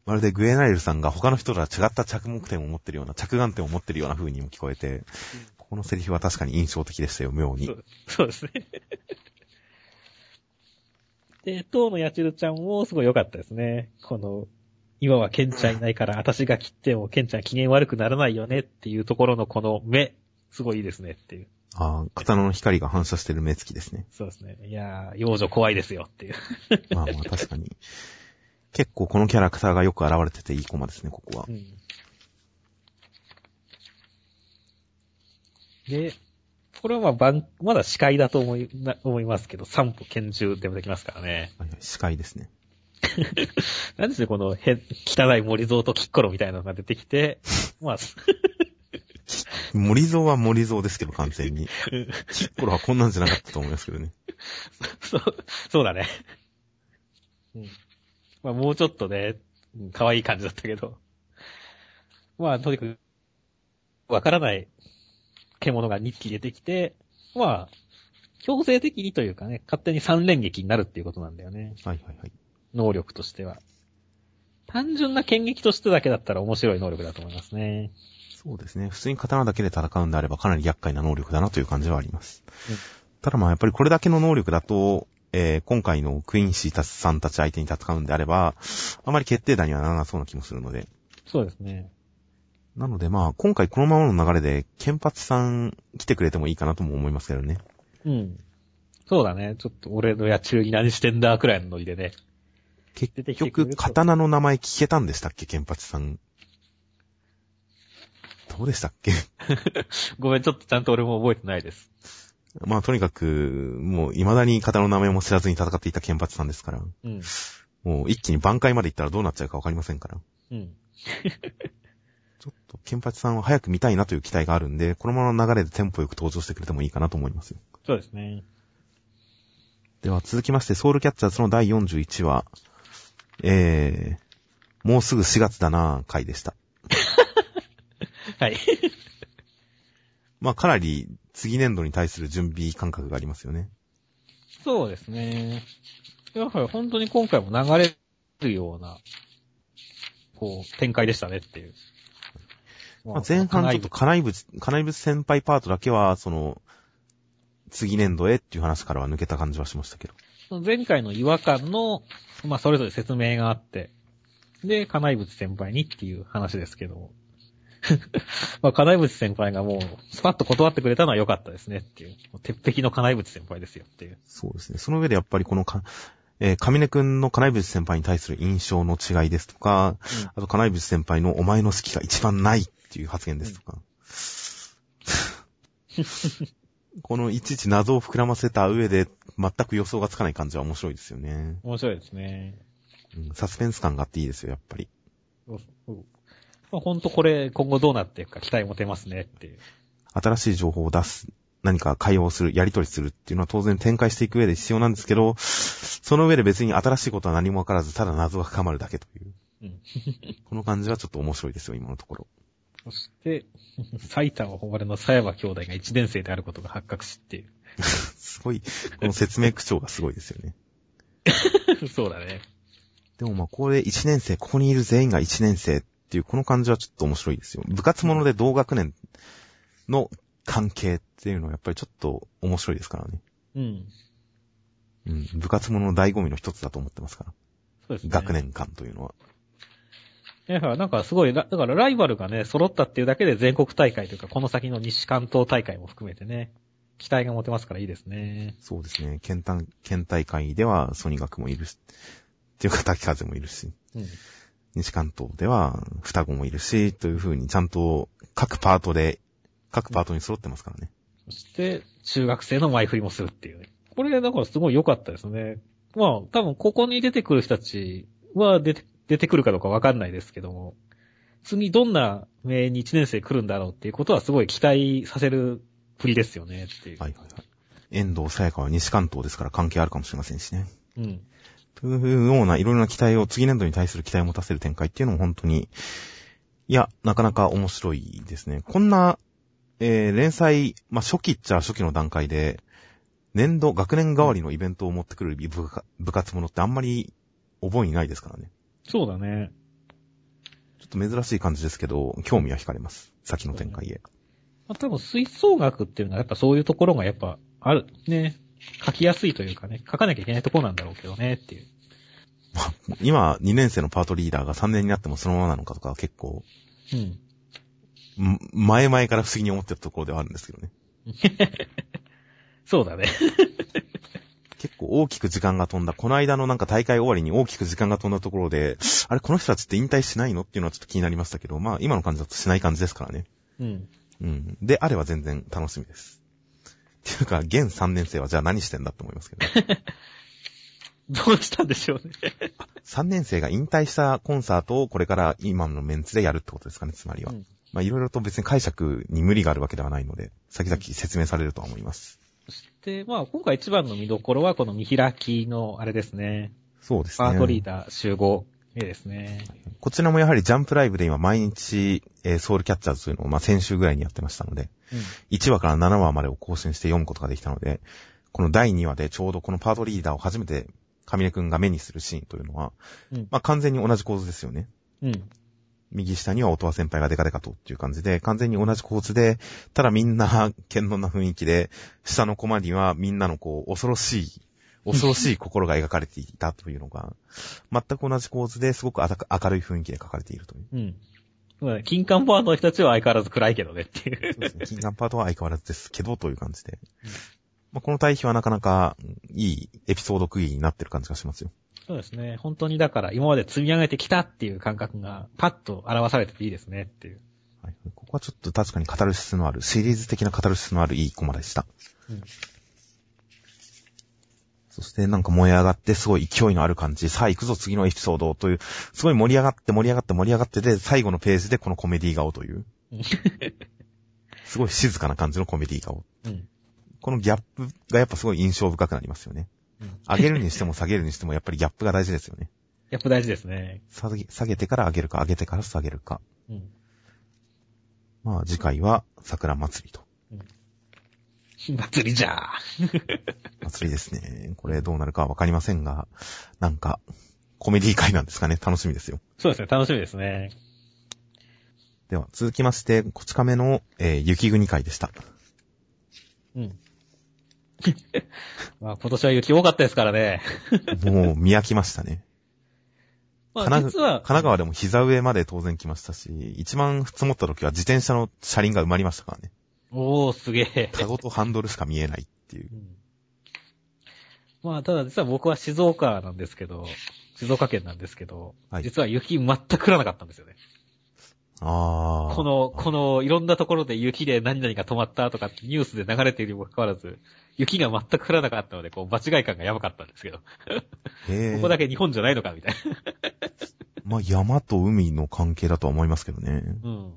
[SPEAKER 1] まるでグエナレルさんが他の人とは違った着目点を持ってるような、着眼点を持ってるような風にも聞こえて、このセリフは確かに印象的でしたよ、妙に
[SPEAKER 2] そ。うそうですね。で、当のヤチルちゃんもすごい良かったですね。この、今はケンちゃんいないから、私が切ってもケンちゃん機嫌悪くならないよねっていうところのこの目、すごいいいですねっていう。
[SPEAKER 1] ああ、刀の光が反射してる目つきですね。
[SPEAKER 2] そうですね。いやー、幼女怖いですよっていう。
[SPEAKER 1] まあまあ確かに。結構このキャラクターがよく現れてていいコマですね、ここは
[SPEAKER 2] う。ん。で、これはまあ番、まだ司会だと思い、な思いますけど、三歩拳銃でもできますからね。
[SPEAKER 1] はいはい、視界ですね。
[SPEAKER 2] なんですね、このへ、汚い森蔵とキッコロみたいなのが出てきて、まあ、
[SPEAKER 1] 森蔵は森蔵ですけど、完全に。キッコロはこんなんじゃなかったと思いますけどね。
[SPEAKER 2] そう、そうだね。うん。まあ、もうちょっとね、うん可愛い感じだったけど。まあ、とにかく、わからない獣が2匹出てきて、まあ、強制的にというかね、勝手に三連撃になるっていうことなんだよね。
[SPEAKER 1] はいはいはい。
[SPEAKER 2] 能力としては。単純な剣撃としてだけだったら面白い能力だと思いますね。
[SPEAKER 1] そうですね。普通に刀だけで戦うんであればかなり厄介な能力だなという感じはあります。
[SPEAKER 2] うん
[SPEAKER 1] ただまあやっぱりこれだけの能力だと、えー今回のクイーンシーたちさんたち相手に戦うんであれば、あまり決定打にはならなそうな気もするので。
[SPEAKER 2] そうですね。
[SPEAKER 1] なのでまあ今回このままの流れで、ケンパチさん来てくれてもいいかなとも思いますけどね。
[SPEAKER 2] うん。そうだね。ちょっと俺の野中に何してんだくらいのノリでね。
[SPEAKER 1] 結局、刀の名前聞けたんでしたっけ、ケンパチさん。どうでしたっけ？
[SPEAKER 2] ごめん、ちょっとちゃんと俺も覚えてないです。
[SPEAKER 1] まあとにかく、もう未だに刀の名前も知らずに戦っていたケンパチさんですから、
[SPEAKER 2] うん。
[SPEAKER 1] もう一気に挽回まで行ったらどうなっちゃうかわかりませんから。
[SPEAKER 2] うん。
[SPEAKER 1] ちょっと、ケンパチさんは早く見たいなという期待があるんで、このままの流れでテンポよく登場してくれてもいいかなと思いますよ。
[SPEAKER 2] そうですね。
[SPEAKER 1] では続きまして、ソウルキャッチャーズの第41話、えー、もうすぐ4月だな回でした。
[SPEAKER 2] はい。
[SPEAKER 1] まあかなり次年度に対する準備感覚がありますよね。
[SPEAKER 2] そうですね。やはり本当に今回も流れるような、こう、展開でしたねっていう。
[SPEAKER 1] まあ、前半ちょっと金井淵、金井淵先輩パートだけは、その、次年度へっていう話からは抜けた感じはしましたけど。
[SPEAKER 2] 前回の違和感の、まあ、それぞれ説明があって、で、金井淵先輩にっていう話ですけど、まあ、金井淵先輩がもう、スパッと断ってくれたのは良かったですねっていう。鉄壁の金井淵先輩ですよっていう。
[SPEAKER 1] そうですね。その上でやっぱりこのか、えー、上根くんの金井淵先輩に対する印象の違いですとか、あと金井淵先輩のお前の好きが一番ないっていう発言ですとか。このいちいち謎を膨らませた上で全く予想がつかない感じは面白いですよね。
[SPEAKER 2] 面白いですね。
[SPEAKER 1] うんサスペンス感があっていいですよ、やっぱり。
[SPEAKER 2] そうそうまあ、ほんとこれ今後どうなっていくか期待持てますねっていう。
[SPEAKER 1] 新しい情報を出す、何か会話をする、やり取りするっていうのは当然展開していく上で必要なんですけど、その上で別に新しいことは何もわからず、ただ謎が深まるだけという。
[SPEAKER 2] うん。
[SPEAKER 1] この感じはちょっと面白いですよ、今のところ。
[SPEAKER 2] そして、埼玉誉れの佐山兄弟が1年生であることが発覚しっていう。
[SPEAKER 1] すごい、この説明口調がすごいですよね。
[SPEAKER 2] そうだね。
[SPEAKER 1] でもまあ、ここで1年生、ここにいる全員が1年生っていう、この感じはちょっと面白いですよ。部活者で同学年の関係っていうのはやっぱりちょっと面白いですからね。
[SPEAKER 2] うん。
[SPEAKER 1] うん。部活ものの醍醐味の一つだと思ってますから。
[SPEAKER 2] そうですね。
[SPEAKER 1] 学。年間というのは。
[SPEAKER 2] だからなんかすごい、だだからライバルがね、揃ったっていうだけで全国大会というか、この先の西関東大会も含めてね、期待が持てますからいいですね。
[SPEAKER 1] そうですね。県大県大会ではソニガクもいるし、っていうか滝風もいるし、
[SPEAKER 2] うん。
[SPEAKER 1] 西関東では双子もいるし、という風にちゃんと各パートで、各パートに揃ってますからね。
[SPEAKER 2] そして、中学生の前振りもするっていうね。これ、だからすごい良かったですね。まあ、多分ここに出てくる人たちは出て、出てくるかどうかわかんないですけども、次どんな名に1年生来るんだろうっていうことはすごい期待させる振りですよねっていう。
[SPEAKER 1] はいはいはい。遠藤さやかは西関東ですから関係あるかもしれませんしね。
[SPEAKER 2] うん。
[SPEAKER 1] というようないろいろな期待を、次年度に対する期待を持たせる展開っていうのも本当に、いや、なかなか面白いですね。こんな、えー、連載、まあ、初期っちゃ初期の段階で、年度、学年代わりのイベントを持ってくる部部部活ものってあんまり覚えにないですからね。
[SPEAKER 2] そうだね。
[SPEAKER 1] ちょっと珍しい感じですけど、興味は惹かれます。先の展開へ。
[SPEAKER 2] まあ、多分吹奏楽っていうのはやっぱそういうところがやっぱある、ね。書きやすいというかね、書かなきゃいけないところなんだろうけどねっていう。
[SPEAKER 1] 今、2年生のパートリーダーが3年になってもそのままなのかとか結構、
[SPEAKER 2] うん。
[SPEAKER 1] ん前々から不思議に思ってるところではあるんですけどね。
[SPEAKER 2] そうだね。
[SPEAKER 1] 結構大きく時間が飛んだ、この間のなんか大会終わりに大きく時間が飛んだところで、あれ、この人たちって引退しないのっていうのはちょっと気になりましたけど、まあ今の感じだとしない感じですからね。
[SPEAKER 2] うん。
[SPEAKER 1] うん。で、あれば全然楽しみです。っていうか、現3年生はじゃあ何してんだって思いますけど、
[SPEAKER 2] どうしたんでしょうね。
[SPEAKER 1] 3年生が引退したコンサートをこれから今のメンツでやるってことですかね、つまりは。
[SPEAKER 2] うん
[SPEAKER 1] まあいろいろと別に解釈に無理があるわけではないので、先々説明されるとは思います。
[SPEAKER 2] そして、まあ今回一番の見どころはこの見開きのあれですね。
[SPEAKER 1] そうですね。
[SPEAKER 2] パートリーダー集合絵ですね。
[SPEAKER 1] こちらもやはりジャンプライブで今毎日、えーソウルキャッチャーズというのを、まあ、先週ぐらいにやってましたので、1話から7話までを更新して読むことができたので、この第2話でちょうどこのパートリーダーを初めて、カミネ君が目にするシーンというのは、
[SPEAKER 2] うん。
[SPEAKER 1] まあ、完全に同じ構図ですよね。
[SPEAKER 2] うん。
[SPEAKER 1] 右下には音羽先輩がデカデカとっていう感じで、完全に同じ構図で、ただみんな、堅能な雰囲気で、下のコマにはみんなのこう、恐ろしい、恐ろしい心が描かれていたというのが、全く同じ構図ですごく明るい雰囲気で描かれているという。
[SPEAKER 2] うん。まあ金管パートの人たちは相変わらず暗いけどねっていう。
[SPEAKER 1] そうですね。金眼パートは相変わらずですけど、という感じで。まあ、この対比はなかなかいいエピソード区切りになってる感じがしますよ。
[SPEAKER 2] そうですね。本当にだから今まで積み上げてきたっていう感覚がパッと表されてていいですねっていう。
[SPEAKER 1] はい、ここはちょっと確かにカタルシスのある、シリーズ的なカタルシスのあるいいコマでした。
[SPEAKER 2] うん。
[SPEAKER 1] そしてなんか燃え上がってすごい勢いのある感じ。さあ行くぞ次のエピソードという、すごい盛り上がって盛り上がって盛り上がってで、最後のページでこのコメディ顔という。すごい静かな感じのコメディ顔。
[SPEAKER 2] うん。
[SPEAKER 1] このギャップがやっぱすごい印象深くなりますよね。
[SPEAKER 2] うん。
[SPEAKER 1] 上げるにしても下げるにしてもやっぱりギャップが大事ですよね。
[SPEAKER 2] やっぱ大事ですね。
[SPEAKER 1] 下げ下げてから上げるか、上げてから下げるか。
[SPEAKER 2] うん。
[SPEAKER 1] まあ次回は桜祭りと。
[SPEAKER 2] 祭りじゃー。
[SPEAKER 1] 祭りですね。これどうなるかはわかりませんが、なんか、コメディ会なんですかね。楽しみですよ。
[SPEAKER 2] そうですね。楽しみですね。
[SPEAKER 1] では、続きまして、こち亀の、えー雪国会でした。
[SPEAKER 2] うん。まあ今年は雪多かったですからね。
[SPEAKER 1] もう見飽きましたね。
[SPEAKER 2] ま
[SPEAKER 1] 神奈
[SPEAKER 2] あ実は、
[SPEAKER 1] 神奈川でも膝上まで当然来ましたし、一番積もった時は自転車の車輪が埋まりましたからね。
[SPEAKER 2] おー、すげえ。
[SPEAKER 1] カゴとハンドルしか見えないっていう
[SPEAKER 2] う。んまあ、ただ実は僕は静岡なんですけど、静岡県なんですけど、
[SPEAKER 1] はい
[SPEAKER 2] 実は雪全く降らなかったんですよね。
[SPEAKER 1] あー。
[SPEAKER 2] この、この、いろんなところで雪で何々が止まったとかってニュースで流れているにもかかわらず、雪が全く降らなかったので、こう、場違い感がやばかったんですけど、ここだけ日本じゃないのかみたい
[SPEAKER 1] まあ山と海の関係だとは思いますけどね。
[SPEAKER 2] な。うん。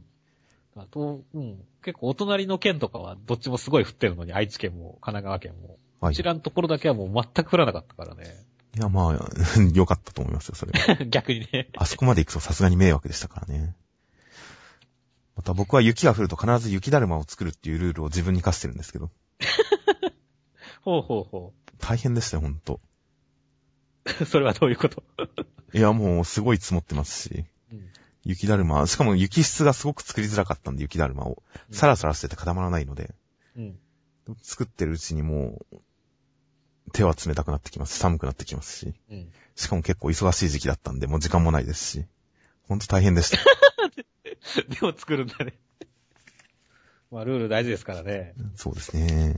[SPEAKER 2] あと、うん。結構お隣の県とかはどっちもすごい降ってるのに、愛知県も神奈川県も。
[SPEAKER 1] はい。
[SPEAKER 2] こちらのところだけはもう全く降らなかったからね。
[SPEAKER 1] いや、まあ、良かったと思いますよ、それは。
[SPEAKER 2] 逆にね。
[SPEAKER 1] あそこまで行くとさすがに迷惑でしたからね。また僕は雪が降ると必ず雪だるまを作るっていうルールを自分に課してるんですけど、
[SPEAKER 2] ほうほうほ
[SPEAKER 1] 大変でしたよ、ほんと。
[SPEAKER 2] う。それはどういうこと？
[SPEAKER 1] いや、もうすごい積もってますし、
[SPEAKER 2] うん
[SPEAKER 1] 雪だるま、しかも雪質がすごく作りづらかったんで、雪だるまを。
[SPEAKER 2] うん
[SPEAKER 1] サラサラしてて固まらないので、
[SPEAKER 2] うん。
[SPEAKER 1] 作ってるうちにもう、手は冷たくなってきますし、寒くなってきますし、
[SPEAKER 2] うん。
[SPEAKER 1] しかも結構忙しい時期だったんで、もう時間もないですし、ほんと大変でした。
[SPEAKER 2] でも作るんだね。まあ、ルール大事ですからね。
[SPEAKER 1] そうですね。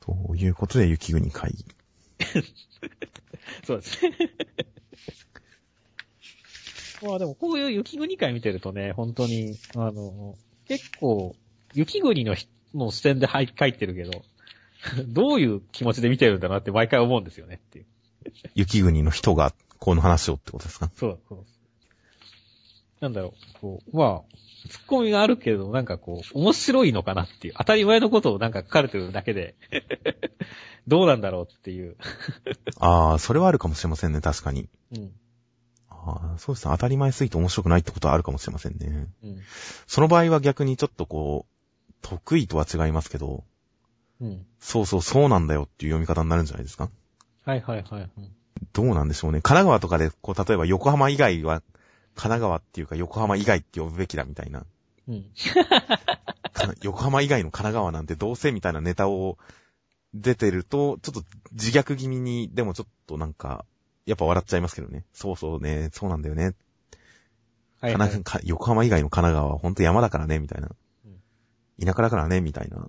[SPEAKER 1] ということで、雪国会議。
[SPEAKER 2] そうですね。まあでも、こういう雪国会見てるとね、本当に、あの、結構、雪国の人の視点で書いてるけど、どういう気持ちで見てるんだなって毎回思うんですよねっていう。
[SPEAKER 1] 雪国の人がこの話をってことですか？
[SPEAKER 2] そう、そう。なんだろう、こう、まあ、ツッコミがあるけど、なんかこう、面白いのかなっていう、当たり前のことをなんか書かれてるだけで、どうなんだろうっていう。
[SPEAKER 1] ああ、それはあるかもしれませんね、確かに。
[SPEAKER 2] うん。
[SPEAKER 1] ああ、そうですね。当たり前すぎて面白くないってことはあるかもしれませんね。
[SPEAKER 2] うん。
[SPEAKER 1] その場合は逆にちょっとこう、得意とは違いますけど、
[SPEAKER 2] うん。
[SPEAKER 1] そうそうそうなんだよっていう読み方になるんじゃないですか？
[SPEAKER 2] はいはいはい。うん
[SPEAKER 1] どうなんでしょうね。神奈川とかで、こう、例えば横浜以外は、神奈川っていうか横浜以外って呼ぶべきだみたいな。
[SPEAKER 2] うん。
[SPEAKER 1] か横浜以外の神奈川なんてどうせみたいなネタを出てると、ちょっと自虐気味に、でもちょっとなんか、やっぱ笑っちゃいますけどね。そうそうね、そうなんだよね。
[SPEAKER 2] はい、
[SPEAKER 1] 神
[SPEAKER 2] はい
[SPEAKER 1] 横浜以外の神奈川は本当山だからね、みたいな。田舎だからね、みたいな。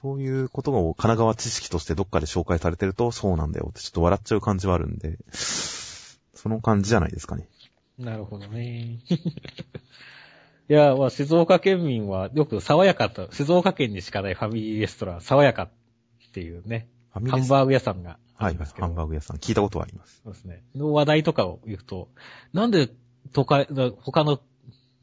[SPEAKER 1] そういうことを神奈川知識としてどっかで紹介されてると、そうなんだよってちょっと笑っちゃう感じはあるんで、その感じじゃないですかね。
[SPEAKER 2] なるほどね。いや、まあ、静岡県民はよく爽やかと、静岡県にしかないファミリーレストラン、爽やかっていうね、ハンバーグ屋さんがあ
[SPEAKER 1] はい。ハンバーグ屋さん。聞いたことはあります。
[SPEAKER 2] そうですね。の話題とかを言うと、なんで、都会、他の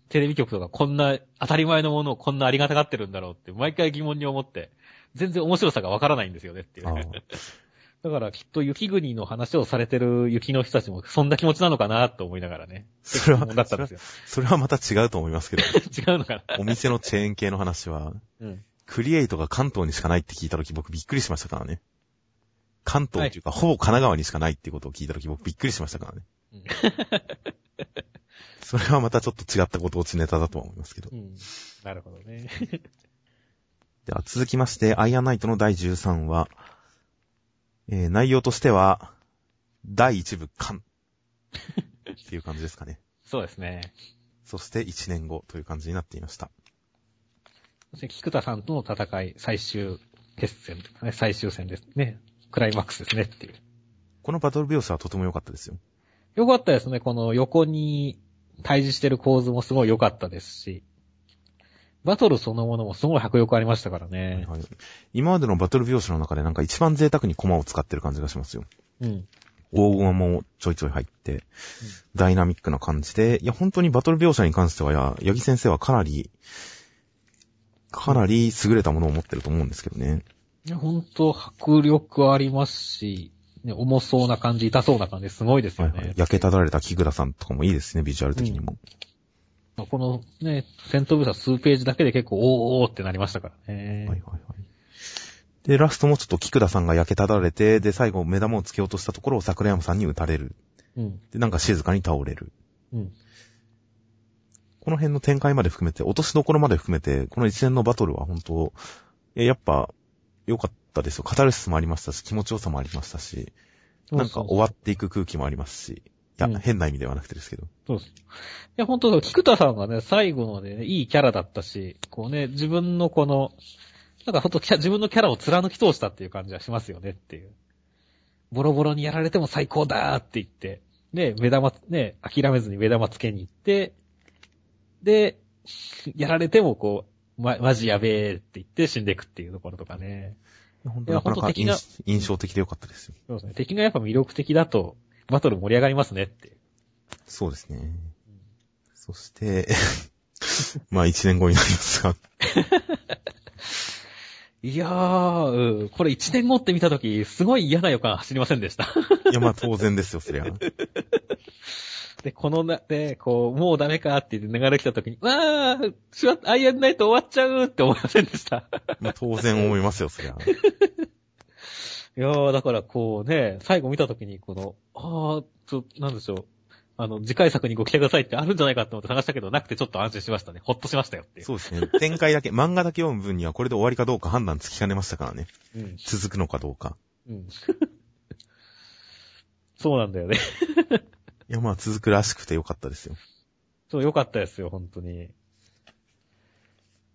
[SPEAKER 2] テレビ局とかこんな当たり前のものをこんなありがたがってるんだろうって毎回疑問に思って、全然面白さがわからないんですよねっていう だからきっと雪国の話をされてる雪の人たちもそんな気持ちなのかなと思いながらね。
[SPEAKER 1] それは
[SPEAKER 2] ったんですよ。
[SPEAKER 1] それはまた違うと思いますけど、
[SPEAKER 2] 違うのかな
[SPEAKER 1] お店のチェーン系の話は、
[SPEAKER 2] うん。
[SPEAKER 1] クリエイトが関東にしかないって聞いたとき僕びっくりしましたからね。関東っていうか、ほぼ神奈川にしかないっていうことを聞いたとき僕びっくりしましたからね。
[SPEAKER 2] う ん
[SPEAKER 1] それはまたちょっと違ったご当地ネタだとは思いますけど
[SPEAKER 2] う。ん。なるほどね。
[SPEAKER 1] では続きまして、アイアンナイトの第13話。えー、内容としては、第1部完。っていう感じですかね。
[SPEAKER 2] そうですね。
[SPEAKER 1] そして1年後という感じになっていました。
[SPEAKER 2] そして菊田さんとの戦い、最終決戦とかね、最終戦ですね。クライマックスですねっていう。
[SPEAKER 1] このバトル描写はとても良かったですよ。
[SPEAKER 2] よかったですね。この横に対峙してる構図もすごい良かったですし、バトルそのものもすごい迫力ありましたからね。
[SPEAKER 1] はい今までのバトル描写の中でなんか一番贅沢にコマを使ってる感じがしますよ。
[SPEAKER 2] うん。
[SPEAKER 1] 大駒もちょいちょい入って、ダイナミックな感じで、いや、本当にバトル描写に関しては、や、八木先生はかなり、かなり優れたものを持ってると思うんですけどね。
[SPEAKER 2] ほんと迫力ありますし、ね、重そうな感じ、痛そうな感じ、すごいですよね。
[SPEAKER 1] はいはい。焼けただれた木倉さんとかもいいですね、ビジュアル的にも。
[SPEAKER 2] このね、戦闘描写数ページだけで結構、おーおーってなりましたからね。
[SPEAKER 1] はいはいはい。で、ラストもちょっと木倉さんが焼けただれて、で、最後目玉をつけようとしたところを桜山さんに撃たれる。
[SPEAKER 2] うん。
[SPEAKER 1] で、なんか静かに倒れる。
[SPEAKER 2] うん。
[SPEAKER 1] この辺の展開まで含めて、落としどころまで含めて、この一連のバトルは本当、え、やっぱ、良かったですよ。カタルシスもありましたし、気持ちよさもありましたし、なんか終わっていく空気もありますし、いや、
[SPEAKER 2] うん
[SPEAKER 1] 変な意味ではなくてですけど。
[SPEAKER 2] そうです。いや、本当菊田さんがね、最後のでね、いいキャラだったし、こうね、自分のこの、なんかほんとキャ自分のキャラを貫き通したっていう感じはしますよねっていう。ボロボロにやられても最高だーって言って、ね、目玉、ね、諦めずに目玉つけに行って、で、やられてもこう、ま、マジやべえって言って死んでいくっていうところとかね。
[SPEAKER 1] 本
[SPEAKER 2] いや
[SPEAKER 1] なかなか
[SPEAKER 2] 本当的な
[SPEAKER 1] 印印象的で良かったですよ。
[SPEAKER 2] そうですね。敵がやっぱ魅力的だと、バトル盛り上がりますねって。
[SPEAKER 1] そうですね。そして、まあ一年後になりますが、
[SPEAKER 2] いやー、うんこれ1年後って見たとき、すごい嫌な予感走りませんでした。
[SPEAKER 1] いやまあ当然ですよ、そりゃ。
[SPEAKER 2] で、このな、で、こう、もうダメかって言って流れ来たときに、わー、しまアイアンナイト終わっちゃうって思いませんでした。
[SPEAKER 1] まあ当然思いますよ、そりゃ。
[SPEAKER 2] いやー、だからこうね、最後見たときに、この、あー、ちょ、なんでしょう。あの、次回作にご期待くださいってあるんじゃないかと思って探したけど、なくてちょっと安心しましたね。ほっとしましたよって。
[SPEAKER 1] そうですね。展開だけ、漫画だけ読む分にはこれで終わりかどうか判断つきかねましたからね。
[SPEAKER 2] うん。
[SPEAKER 1] 続くのかどうか。
[SPEAKER 2] うん。そうなんだよね。
[SPEAKER 1] いや、まあ続くらしくてよかったですよ。
[SPEAKER 2] そう、よかったですよ、本当に。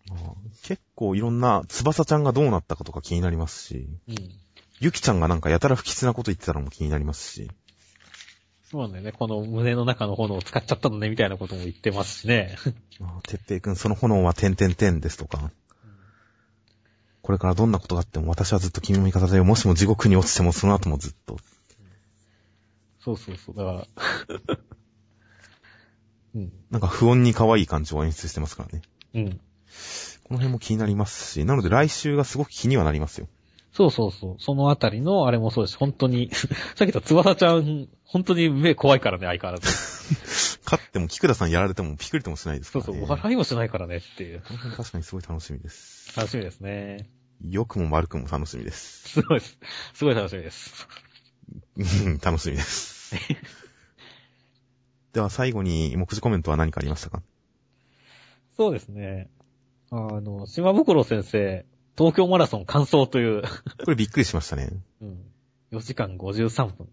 [SPEAKER 1] まあ結構いろんな、翼ちゃんがどうなったかとか気になりますし、
[SPEAKER 2] うん。
[SPEAKER 1] ゆきちゃんがなんかやたら不吉なこと言ってたのも気になりますし、
[SPEAKER 2] そうなんだよね。この胸の中の炎を使っちゃったのね、みたいなことも言ってますしね。
[SPEAKER 1] まあ、てっぺいくんその炎は点々点ですとか、これからどんなことがあっても私はずっと君の味方で、もしも地獄に落ちてもその後もずっと。
[SPEAKER 2] そうそうそう。だから、うん。
[SPEAKER 1] なんか不穏に可愛い感じを演出してますからね。
[SPEAKER 2] うん。
[SPEAKER 1] この辺も気になりますし、なので来週がすごく気にはなりますよ。
[SPEAKER 2] そうそうそう。そのあたりのあれもそうです。本当に、さっき言った翼ちゃん、本当に目怖いからね、相変わらず。
[SPEAKER 1] 勝っても菊田さんやられてもピクリともしないですからね。
[SPEAKER 2] そうそう、笑いもしないからねっていう。
[SPEAKER 1] 確かにすごい楽しみです。
[SPEAKER 2] 楽しみですね。
[SPEAKER 1] 良くも悪くも楽しみです。
[SPEAKER 2] すごいです。すごい楽しみです。
[SPEAKER 1] うん楽しみです。では最後に目次コメントは何かありましたか？
[SPEAKER 2] そうですね。あの、島袋先生、東京マラソン完走という、
[SPEAKER 1] これびっくりしましたね。
[SPEAKER 2] うん、4時間53分。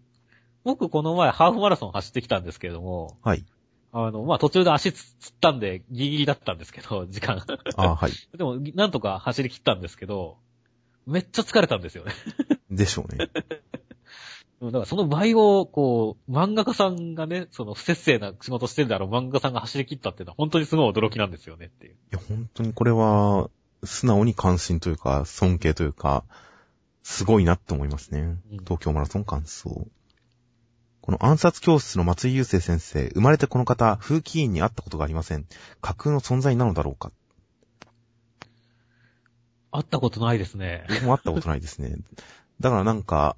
[SPEAKER 2] 僕この前ハーフマラソン走ってきたんですけれども、
[SPEAKER 1] はい。
[SPEAKER 2] あの、まあ、途中で足つつったんでギリギリだったんですけど、時間。
[SPEAKER 1] あはい。
[SPEAKER 2] でも、なんとか走り切ったんですけど、めっちゃ疲れたんですよね。
[SPEAKER 1] でしょうね。
[SPEAKER 2] うんだからその倍を、こう、漫画家さんがね、その不節制な仕事してるだろう漫画家さんが走り切ったっていうのは本当にすごい驚きなんですよねっていう。
[SPEAKER 1] いや、本当にこれは、素直に関心というか、尊敬というか、すごいなって思いますね。
[SPEAKER 2] うん
[SPEAKER 1] 東京マラソン完走。この暗殺教室の松井雄生先生、生まれてこの方、風紀委員に会ったことがありません。架空の存在なのだろうか。
[SPEAKER 2] 会ったことないですね。
[SPEAKER 1] 僕も会ったことないですね。だからなんか、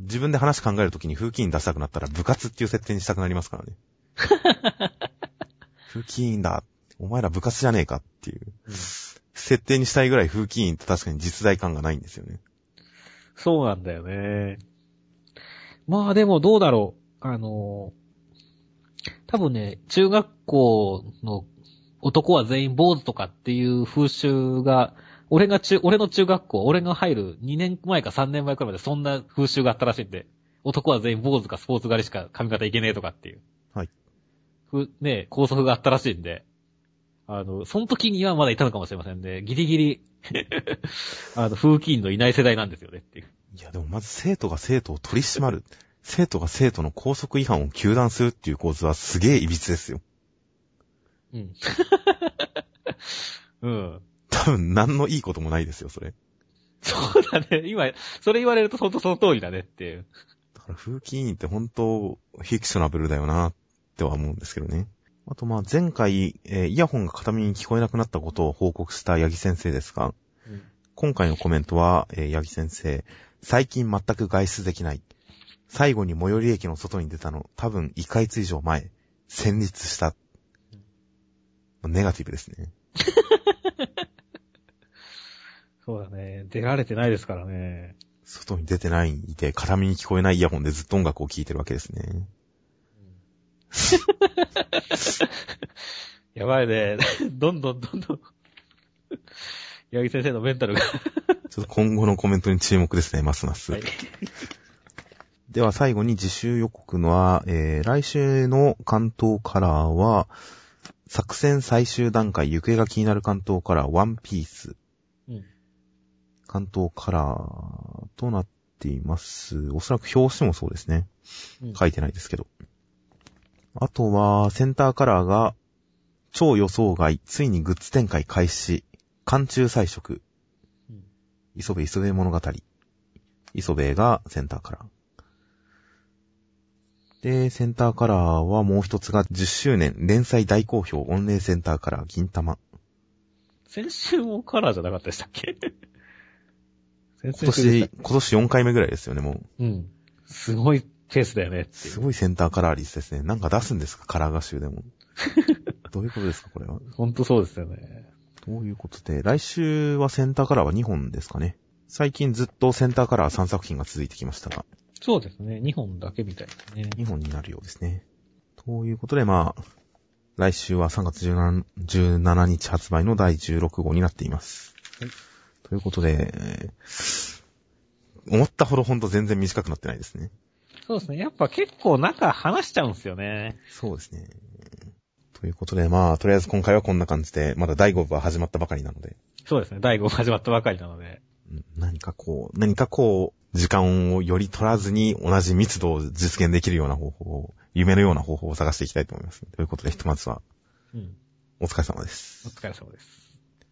[SPEAKER 1] 自分で話考えるときに風紀委員出したくなったら部活っていう設定にしたくなりますからね。風紀委員だ。お前ら部活じゃねえかっていう。
[SPEAKER 2] うん
[SPEAKER 1] 設定にしたいぐらい風紀委員って確かに実在感がないんですよね。
[SPEAKER 2] そうなんだよね。まあでもどうだろう。あの、多分ね、中学校の男は全員坊主とかっていう風習が、俺が中、俺の中学校、俺が入る2年前か3年前くらいまでそんな風習があったらしいんで、男は全員坊主かスポーツ狩りしか髪型いけねえとかっていう。
[SPEAKER 1] はい。
[SPEAKER 2] ふ、ね、校則があったらしいんで、あの、その時にはまだいたのかもしれませんね。ギリギリ、あの、風紀委員のいない世代なんですよねっていう。
[SPEAKER 1] いや、でもまず生徒が生徒を取り締まる。生徒が生徒の校則違反を糾弾するっていう構図はすげえ歪ですよ。
[SPEAKER 2] うん。うん。
[SPEAKER 1] 多分何のいいこともないですよ、それ。
[SPEAKER 2] そうだね。今、それ言われると本当その通りだねっていう。
[SPEAKER 1] だから風紀委員って本当フィクショナブルだよなっては思うんですけどね。あとまあ前回、えーイヤホンが片耳に聞こえなくなったことを報告した八木先生ですが、今回のコメントは、えー八木先生、最近全く外出できない。最後に最寄り駅の外に出たの、多分1ヶ月以上前。戦慄した。ネガティブですね。
[SPEAKER 2] そうだね。出られてないですからね。
[SPEAKER 1] 外に出てないで、片耳に聞こえないイヤホンでずっと音楽を聴いてるわけですね。
[SPEAKER 2] やばいね。どんどんどんどん。八木先生のメンタルが。
[SPEAKER 1] ちょっと今後のコメントに注目ですね、ますます。
[SPEAKER 2] はい。
[SPEAKER 1] では最後に自習予告のは、えー、来週の関東カラーは、作戦最終段階、行方が気になる関東カラー、ワンピース。
[SPEAKER 2] うん。
[SPEAKER 1] 関東カラーとなっています。おそらく表紙もそうですね。
[SPEAKER 2] うん
[SPEAKER 1] 書いてないですけど。あとは、センターカラーが、超予想外、ついにグッズ展開開始、寒中彩色、
[SPEAKER 2] うん
[SPEAKER 1] 磯部磯部物語。磯部がセンターカラー。で、センターカラーはもう一つが10周年連載大好評御礼センターカラー銀玉。
[SPEAKER 2] 先週もカラーじゃなかったでしたっけ？先
[SPEAKER 1] 今年、今年4回目ぐらいですよね、もう。
[SPEAKER 2] うん。すごいペースだよね。
[SPEAKER 1] すごいセンターカラー率ですね。なんか出すんですかカラー画集でも。どういうことですかこれは？
[SPEAKER 2] ほんとそうですよね。
[SPEAKER 1] どういうことで、来週はセンターカラーは2本ですかね。最近ずっとセンターカラー3作品が続いてきましたが、
[SPEAKER 2] そうですね。2本だけみたいですね。
[SPEAKER 1] 2本になるようですね。ということで、まあ、来週は3月17 17日発売の第16号になっています。
[SPEAKER 2] はい
[SPEAKER 1] ということで、思ったほどほんと全然短くなってないですね。
[SPEAKER 2] そうですね。やっぱ結構中話しちゃうんですよね。
[SPEAKER 1] そうですね。ということで、まあ、とりあえず今回はこんな感じで、まだ第5部は始まったばかりなので、
[SPEAKER 2] そうですね。第5始まったばかりなので。
[SPEAKER 1] うん何かこう、何かこう、時間をより取らずに同じ密度を実現できるような方法を、夢のような方法を探していきたいと思います。ということで、ひとまずは、
[SPEAKER 2] うん。
[SPEAKER 1] お疲れ様です
[SPEAKER 2] お。疲れ様です。